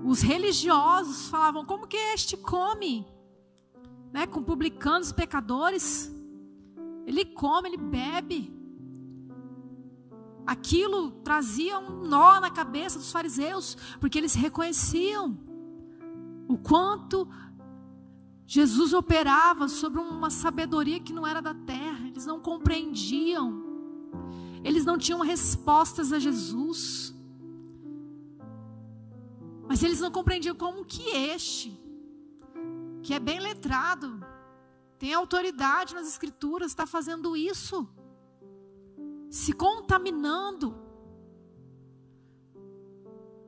Os religiosos falavam: como que este come? Né, com publicanos e pecadores. Ele come, ele bebe. Aquilo trazia um nó na cabeça dos fariseus, porque eles reconheciam o quanto Jesus operava sobre uma sabedoria que não era da terra, eles não compreendiam, eles não tinham respostas a Jesus, mas eles não compreendiam como que este, que é bem letrado, tem autoridade nas Escrituras, está fazendo isso, se contaminando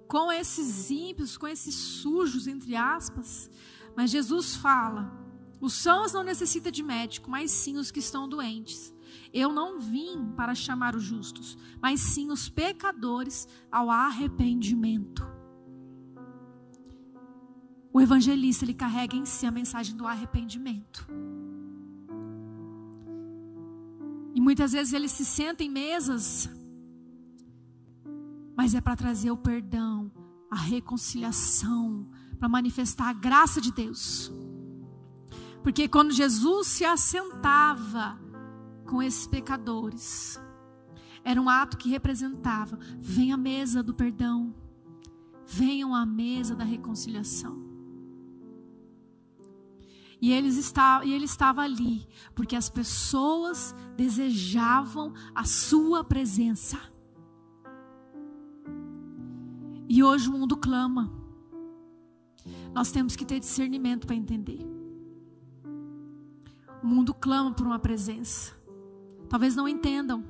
com esses ímpios, com esses sujos, entre aspas. Mas Jesus fala: os sãos não necessitam de médico, mas sim os que estão doentes. Eu não vim para chamar os justos, mas sim os pecadores ao arrependimento. O evangelista ele carrega em si a mensagem do arrependimento. E muitas vezes ele se senta em mesas mas é para trazer o perdão, a reconciliação, para manifestar a graça de Deus. Porque quando Jesus se assentava com esses pecadores, era um ato que representava: venha à mesa do perdão, venham à mesa da reconciliação. E, eles está, e ele estava ali, porque as pessoas desejavam a sua presença. E hoje o mundo clama. Nós temos que ter discernimento para entender. O mundo clama por uma presença. Talvez não entendam.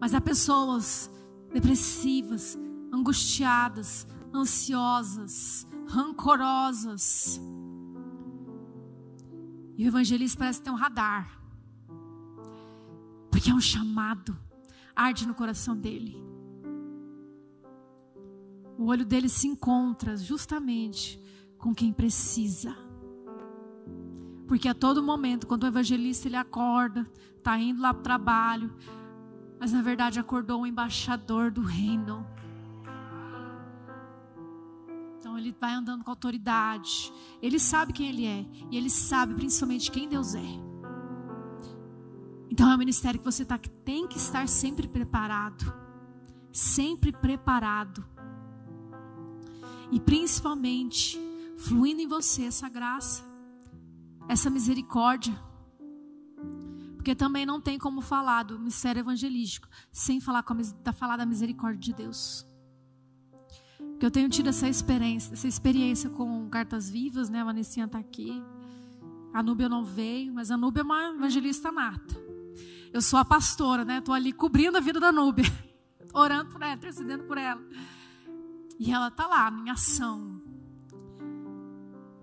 Mas há pessoas depressivas, angustiadas, ansiosas, rancorosas. E o evangelista parece ter um radar. Porque é um chamado. Arde no coração dele o olho dele se encontra justamente com quem precisa. Porque a todo momento, quando o evangelista ele acorda, está indo lá para o trabalho, mas na verdade acordou um embaixador do reino. Então ele vai andando com autoridade. Ele sabe quem ele é. E ele sabe principalmente quem Deus é. Então é um ministério que você tá, tem que estar sempre preparado. Sempre preparado e principalmente fluindo em você essa graça, essa misericórdia. Porque também não tem como falar do mistério evangelístico sem falar, com a, falar da misericórdia de Deus. Porque eu tenho tido essa experiência, essa experiência com cartas vivas, né? A Vanessinha está aqui. A Núbia não veio, mas a Núbia é uma evangelista nata. Eu sou a pastora, né? Estou ali cobrindo a vida da Núbia, *laughs* orando por ela, intercedendo por ela. E ela está lá em ação.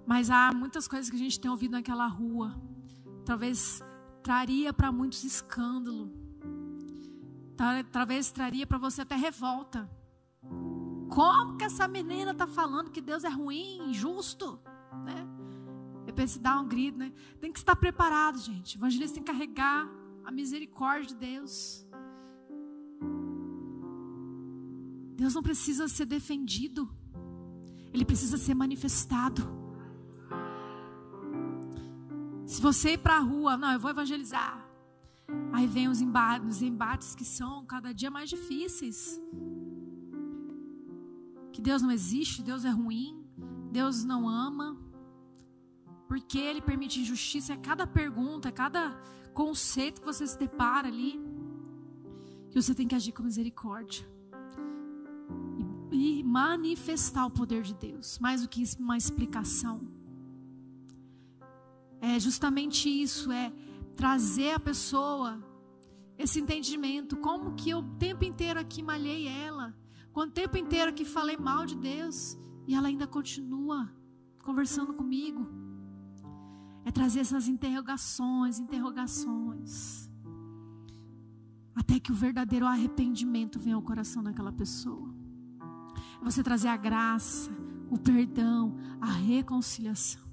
Mas há muitas coisas que a gente tem ouvido naquela rua. Talvez traria para muitos escândalo. Talvez traria para você até revolta. Como que essa menina está falando que Deus é ruim, injusto? Né? Eu pensei, dar um grito, né? Tem que estar preparado, gente. O evangelista tem que carregar a misericórdia de Deus. Deus não precisa ser defendido, Ele precisa ser manifestado. Se você ir para a rua, não, eu vou evangelizar. Aí vem os embates, os embates que são cada dia mais difíceis. Que Deus não existe, Deus é ruim, Deus não ama. Porque Ele permite injustiça. É cada pergunta, é cada conceito que você se depara ali. Que você tem que agir com misericórdia e manifestar o poder de Deus, mais do que uma explicação. É justamente isso, é trazer a pessoa esse entendimento. Como que eu o tempo inteiro aqui malhei ela, quanto tempo inteiro aqui falei mal de Deus e ela ainda continua conversando comigo. É trazer essas interrogações, interrogações. Até que o verdadeiro arrependimento venha ao coração daquela pessoa. É você trazer a graça, o perdão, a reconciliação.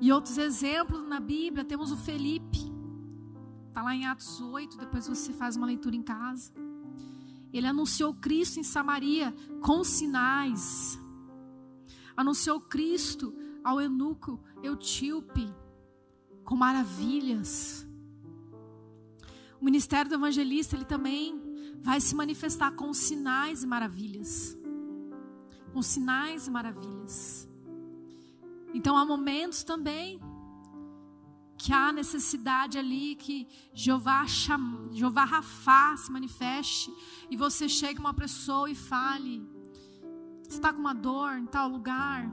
E outros exemplos na Bíblia, temos o Felipe. Está lá em Atos 8, depois você faz uma leitura em casa. Ele anunciou Cristo em Samaria com sinais. Anunciou Cristo ao eunuco Eutíope com maravilhas. O ministério do evangelista, ele também vai se manifestar com sinais e maravilhas. Com sinais e maravilhas. Então há momentos também que há necessidade ali que Jeová, chama, Jeová Rafá se manifeste e você chegue uma pessoa e fale: Você está com uma dor em tal lugar?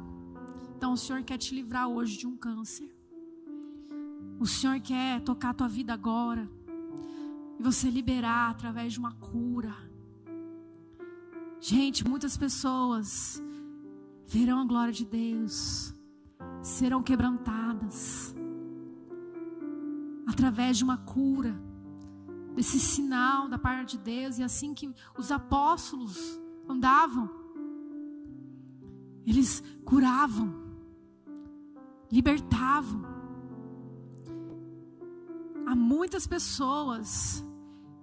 Então o Senhor quer te livrar hoje de um câncer. O Senhor quer tocar a tua vida agora e você liberar através de uma cura. Gente, muitas pessoas verão a glória de Deus, serão quebrantadas através de uma cura, desse sinal da parte de Deus, e assim que os apóstolos andavam, eles curavam, libertavam. Há muitas pessoas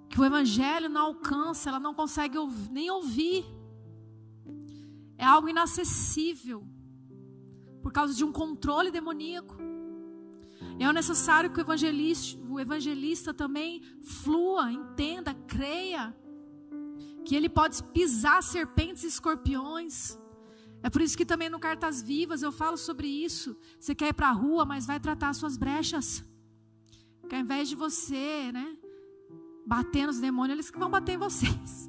que o evangelho não alcança, ela não consegue nem ouvir. É algo inacessível por causa de um controle demoníaco. É necessário que o evangelista, o evangelista também flua, entenda, creia que ele pode pisar serpentes e escorpiões. É por isso que também no Cartas Vivas eu falo sobre isso. Você quer ir para a rua, mas vai tratar as suas brechas. Que ao invés de você, né, bater nos demônios, eles vão bater em vocês.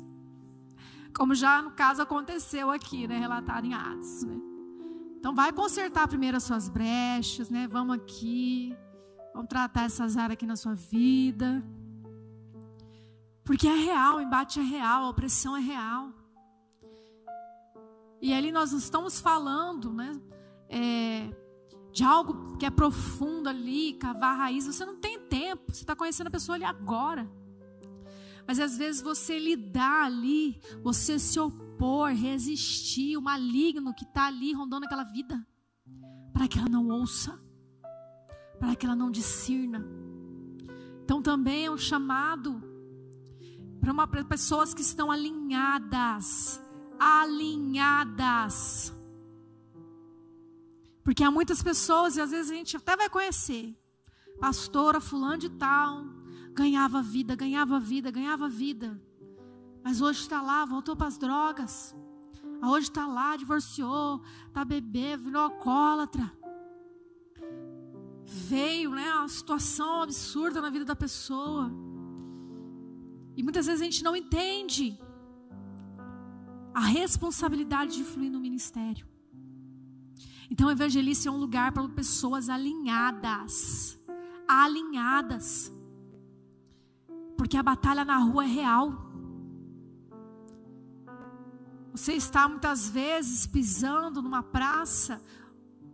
*laughs* Como já no caso aconteceu aqui, né, relatado em Atos, né? Então vai consertar primeiro as suas brechas, né? Vamos aqui. Vamos tratar essas áreas aqui na sua vida. Porque é real, o embate é real, a opressão é real. E ali nós estamos falando, né? É, de algo que é profundo ali, cavar raiz. Você não tem tempo, você está conhecendo a pessoa ali agora. Mas às vezes você lidar ali, você se opor, resistir, o maligno que está ali rondando aquela vida, para que ela não ouça, para que ela não discirna. Então também é um chamado para pessoas que estão alinhadas, alinhadas. Porque há muitas pessoas, e às vezes a gente até vai conhecer, pastora fulano de tal, ganhava vida, ganhava vida, ganhava vida. Mas hoje está lá, voltou para as drogas. Hoje está lá, divorciou, está bebendo, virou alcoólatra. Veio, né, uma situação absurda na vida da pessoa. E muitas vezes a gente não entende a responsabilidade de fluir no ministério. Então, o evangelista é um lugar para pessoas alinhadas. Alinhadas. Porque a batalha na rua é real. Você está muitas vezes pisando numa praça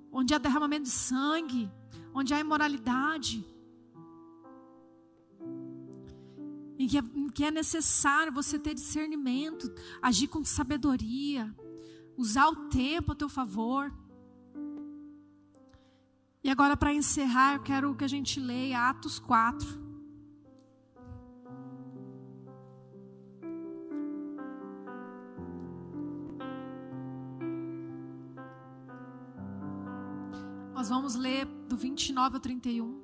onde há derramamento de sangue, onde há imoralidade. Em que, é, que é necessário você ter discernimento, agir com sabedoria, usar o tempo a teu favor. E agora, para encerrar, eu quero que a gente leia Atos 4. Vamos ler do 29 ao 31.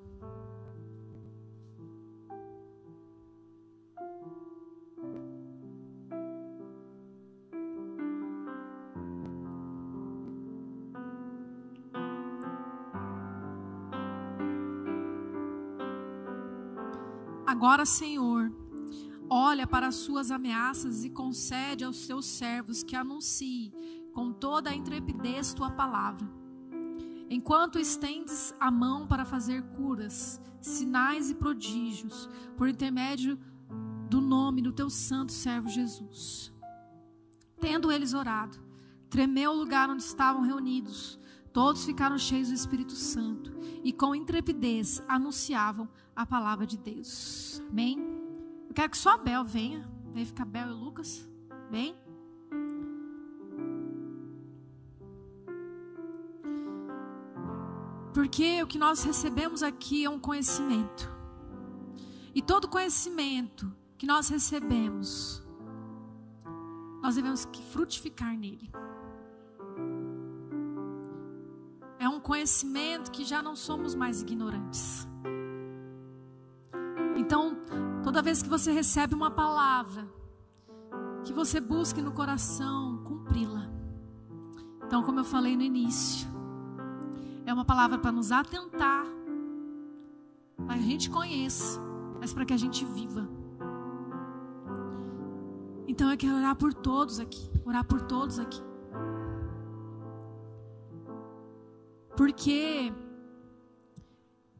Agora, Senhor, olha para as suas ameaças e concede aos seus servos que anuncie com toda a intrepidez tua palavra enquanto estendes a mão para fazer curas, sinais e prodígios, por intermédio do nome do teu santo servo Jesus. Tendo eles orado, tremeu o lugar onde estavam reunidos. Todos ficaram cheios do Espírito Santo e com intrepidez anunciavam a palavra de Deus. Amém? Eu quero que só a Bel venha. Vem ficar Bel e Lucas. Vem. Porque o que nós recebemos aqui é um conhecimento. E todo conhecimento que nós recebemos, nós devemos que frutificar nele. É um conhecimento que já não somos mais ignorantes. Então, toda vez que você recebe uma palavra, que você busque no coração cumpri-la. Então, como eu falei no início, é uma palavra para nos atentar, para a gente conheça, mas para que a gente viva. Então eu quero orar por todos aqui, orar por todos aqui. Porque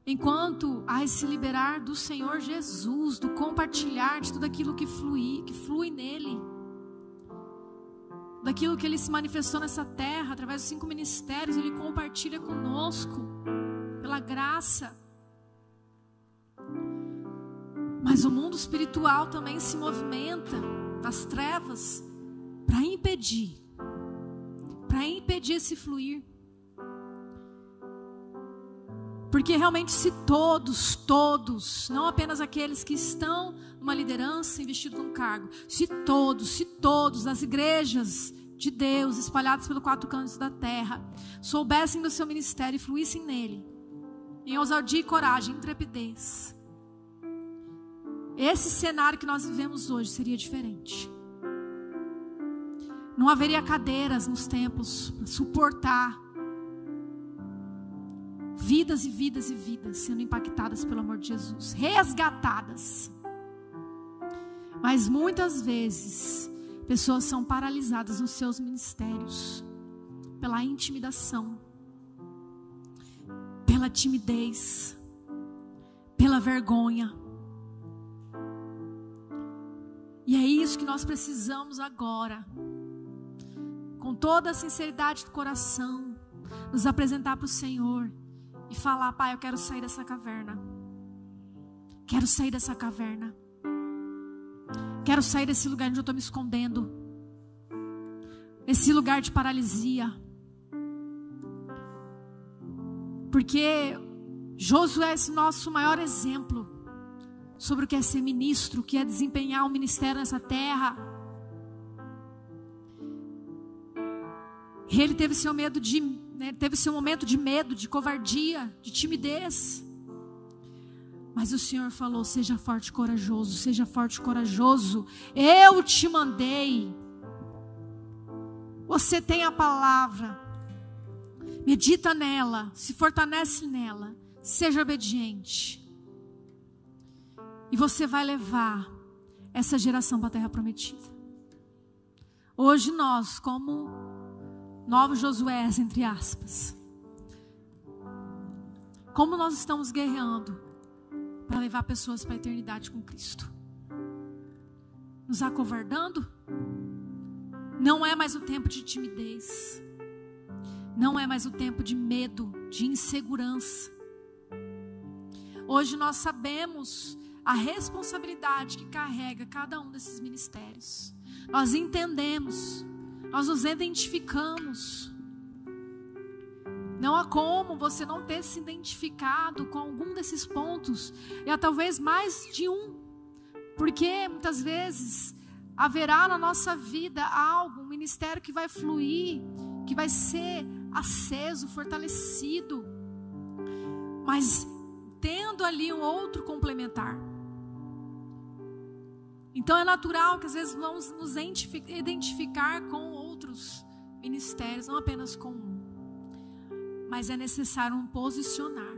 enquanto há esse liberar do Senhor Jesus, do compartilhar de tudo aquilo que flui, que flui nele, daquilo que ele se manifestou nessa terra, através dos cinco ministérios, ele compartilha conosco, pela graça. Mas o mundo espiritual também se movimenta nas trevas para impedir, para impedir esse fluir. Porque realmente, se todos, todos, não apenas aqueles que estão numa liderança, investido num cargo, se todos, se todos, as igrejas de Deus espalhadas pelos quatro cantos da terra, soubessem do seu ministério e fluíssem nele, em ousadia e coragem, intrepidez, esse cenário que nós vivemos hoje seria diferente. Não haveria cadeiras nos templos para suportar vidas e vidas e vidas sendo impactadas pelo amor de Jesus, resgatadas. Mas muitas vezes Pessoas são paralisadas nos seus ministérios pela intimidação, pela timidez, pela vergonha. E é isso que nós precisamos agora, com toda a sinceridade do coração, nos apresentar para o Senhor e falar: Pai, eu quero sair dessa caverna. Quero sair dessa caverna. Quero sair desse lugar onde eu estou me escondendo. Esse lugar de paralisia. Porque Josué é esse nosso maior exemplo sobre o que é ser ministro, o que é desempenhar um ministério nessa terra. Ele teve seu medo de, né, teve seu momento de medo, de covardia, de timidez. Mas o Senhor falou: seja forte e corajoso, seja forte e corajoso. Eu te mandei. Você tem a palavra. Medita nela, se fortalece nela. Seja obediente. E você vai levar essa geração para a terra prometida. Hoje nós, como novos Josué, entre aspas, como nós estamos guerreando para levar pessoas para a eternidade com Cristo. Nos acovardando? Não é mais o tempo de timidez. Não é mais o tempo de medo, de insegurança. Hoje nós sabemos a responsabilidade que carrega cada um desses ministérios. Nós entendemos, nós nos identificamos. Não há como você não ter se identificado com algum desses pontos, e há talvez mais de um, porque muitas vezes haverá na nossa vida algo, um ministério que vai fluir, que vai ser aceso, fortalecido, mas tendo ali um outro complementar. Então é natural que às vezes vamos nos identificar com outros ministérios, não apenas com um mas é necessário um posicionar.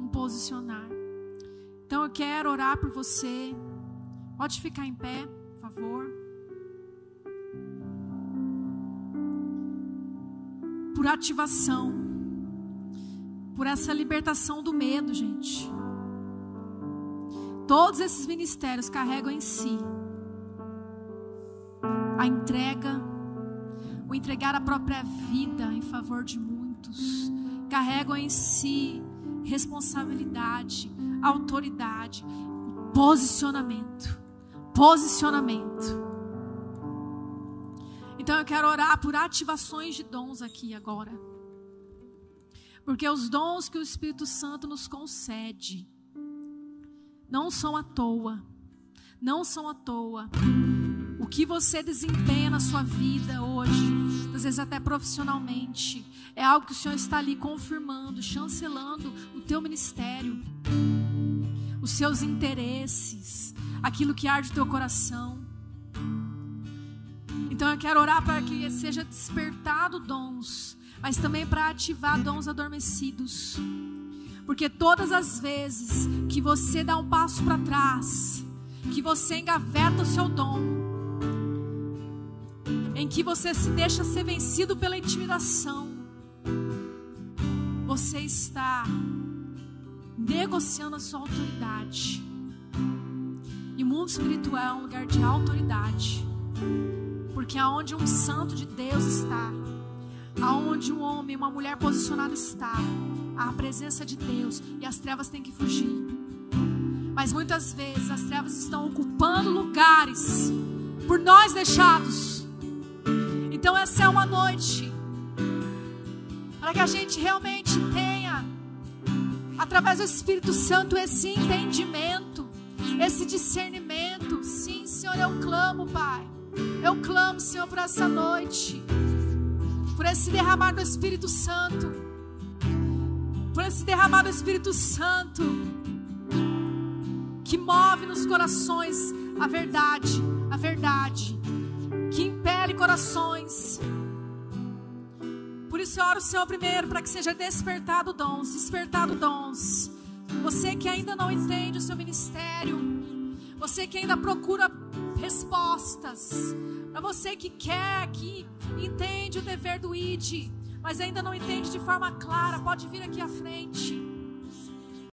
Um posicionar. Então eu quero orar por você. Pode ficar em pé, por favor. Por ativação. por essa libertação do medo, gente. Todos esses ministérios carregam em si a entrega, o entregar a própria vida em favor de muitos, carregam em si responsabilidade, autoridade, posicionamento. Posicionamento. Então eu quero orar por ativações de dons aqui agora. Porque os dons que o Espírito Santo nos concede não são à toa. Não são à toa. O que você desempenha na sua vida hoje, às vezes até profissionalmente, é algo que o Senhor está ali confirmando, chancelando o teu ministério, os seus interesses, aquilo que arde o teu coração. Então eu quero orar para que seja despertado dons, mas também para ativar dons adormecidos. Porque todas as vezes que você dá um passo para trás, que você engaveta o seu dom, em que você se deixa ser vencido pela intimidação, você está negociando a sua autoridade. E o mundo espiritual é um lugar de autoridade. Porque aonde um santo de Deus está, aonde um homem, uma mulher posicionada está, a presença de Deus e as trevas têm que fugir. Mas muitas vezes as trevas estão ocupando lugares por nós deixados. Então essa é uma noite para que a gente realmente tenha, através do Espírito Santo, esse entendimento, esse discernimento. Sim, Senhor, eu clamo, Pai. Eu clamo, Senhor, por essa noite, por esse derramar do Espírito Santo, por esse derramar do Espírito Santo, que move nos corações a verdade, a verdade, que impele corações por isso eu oro, Senhor, primeiro, para que seja despertado dons, despertado dons. Você que ainda não entende o seu ministério, você que ainda procura respostas, para você que quer, que entende o dever do ID, mas ainda não entende de forma clara, pode vir aqui à frente.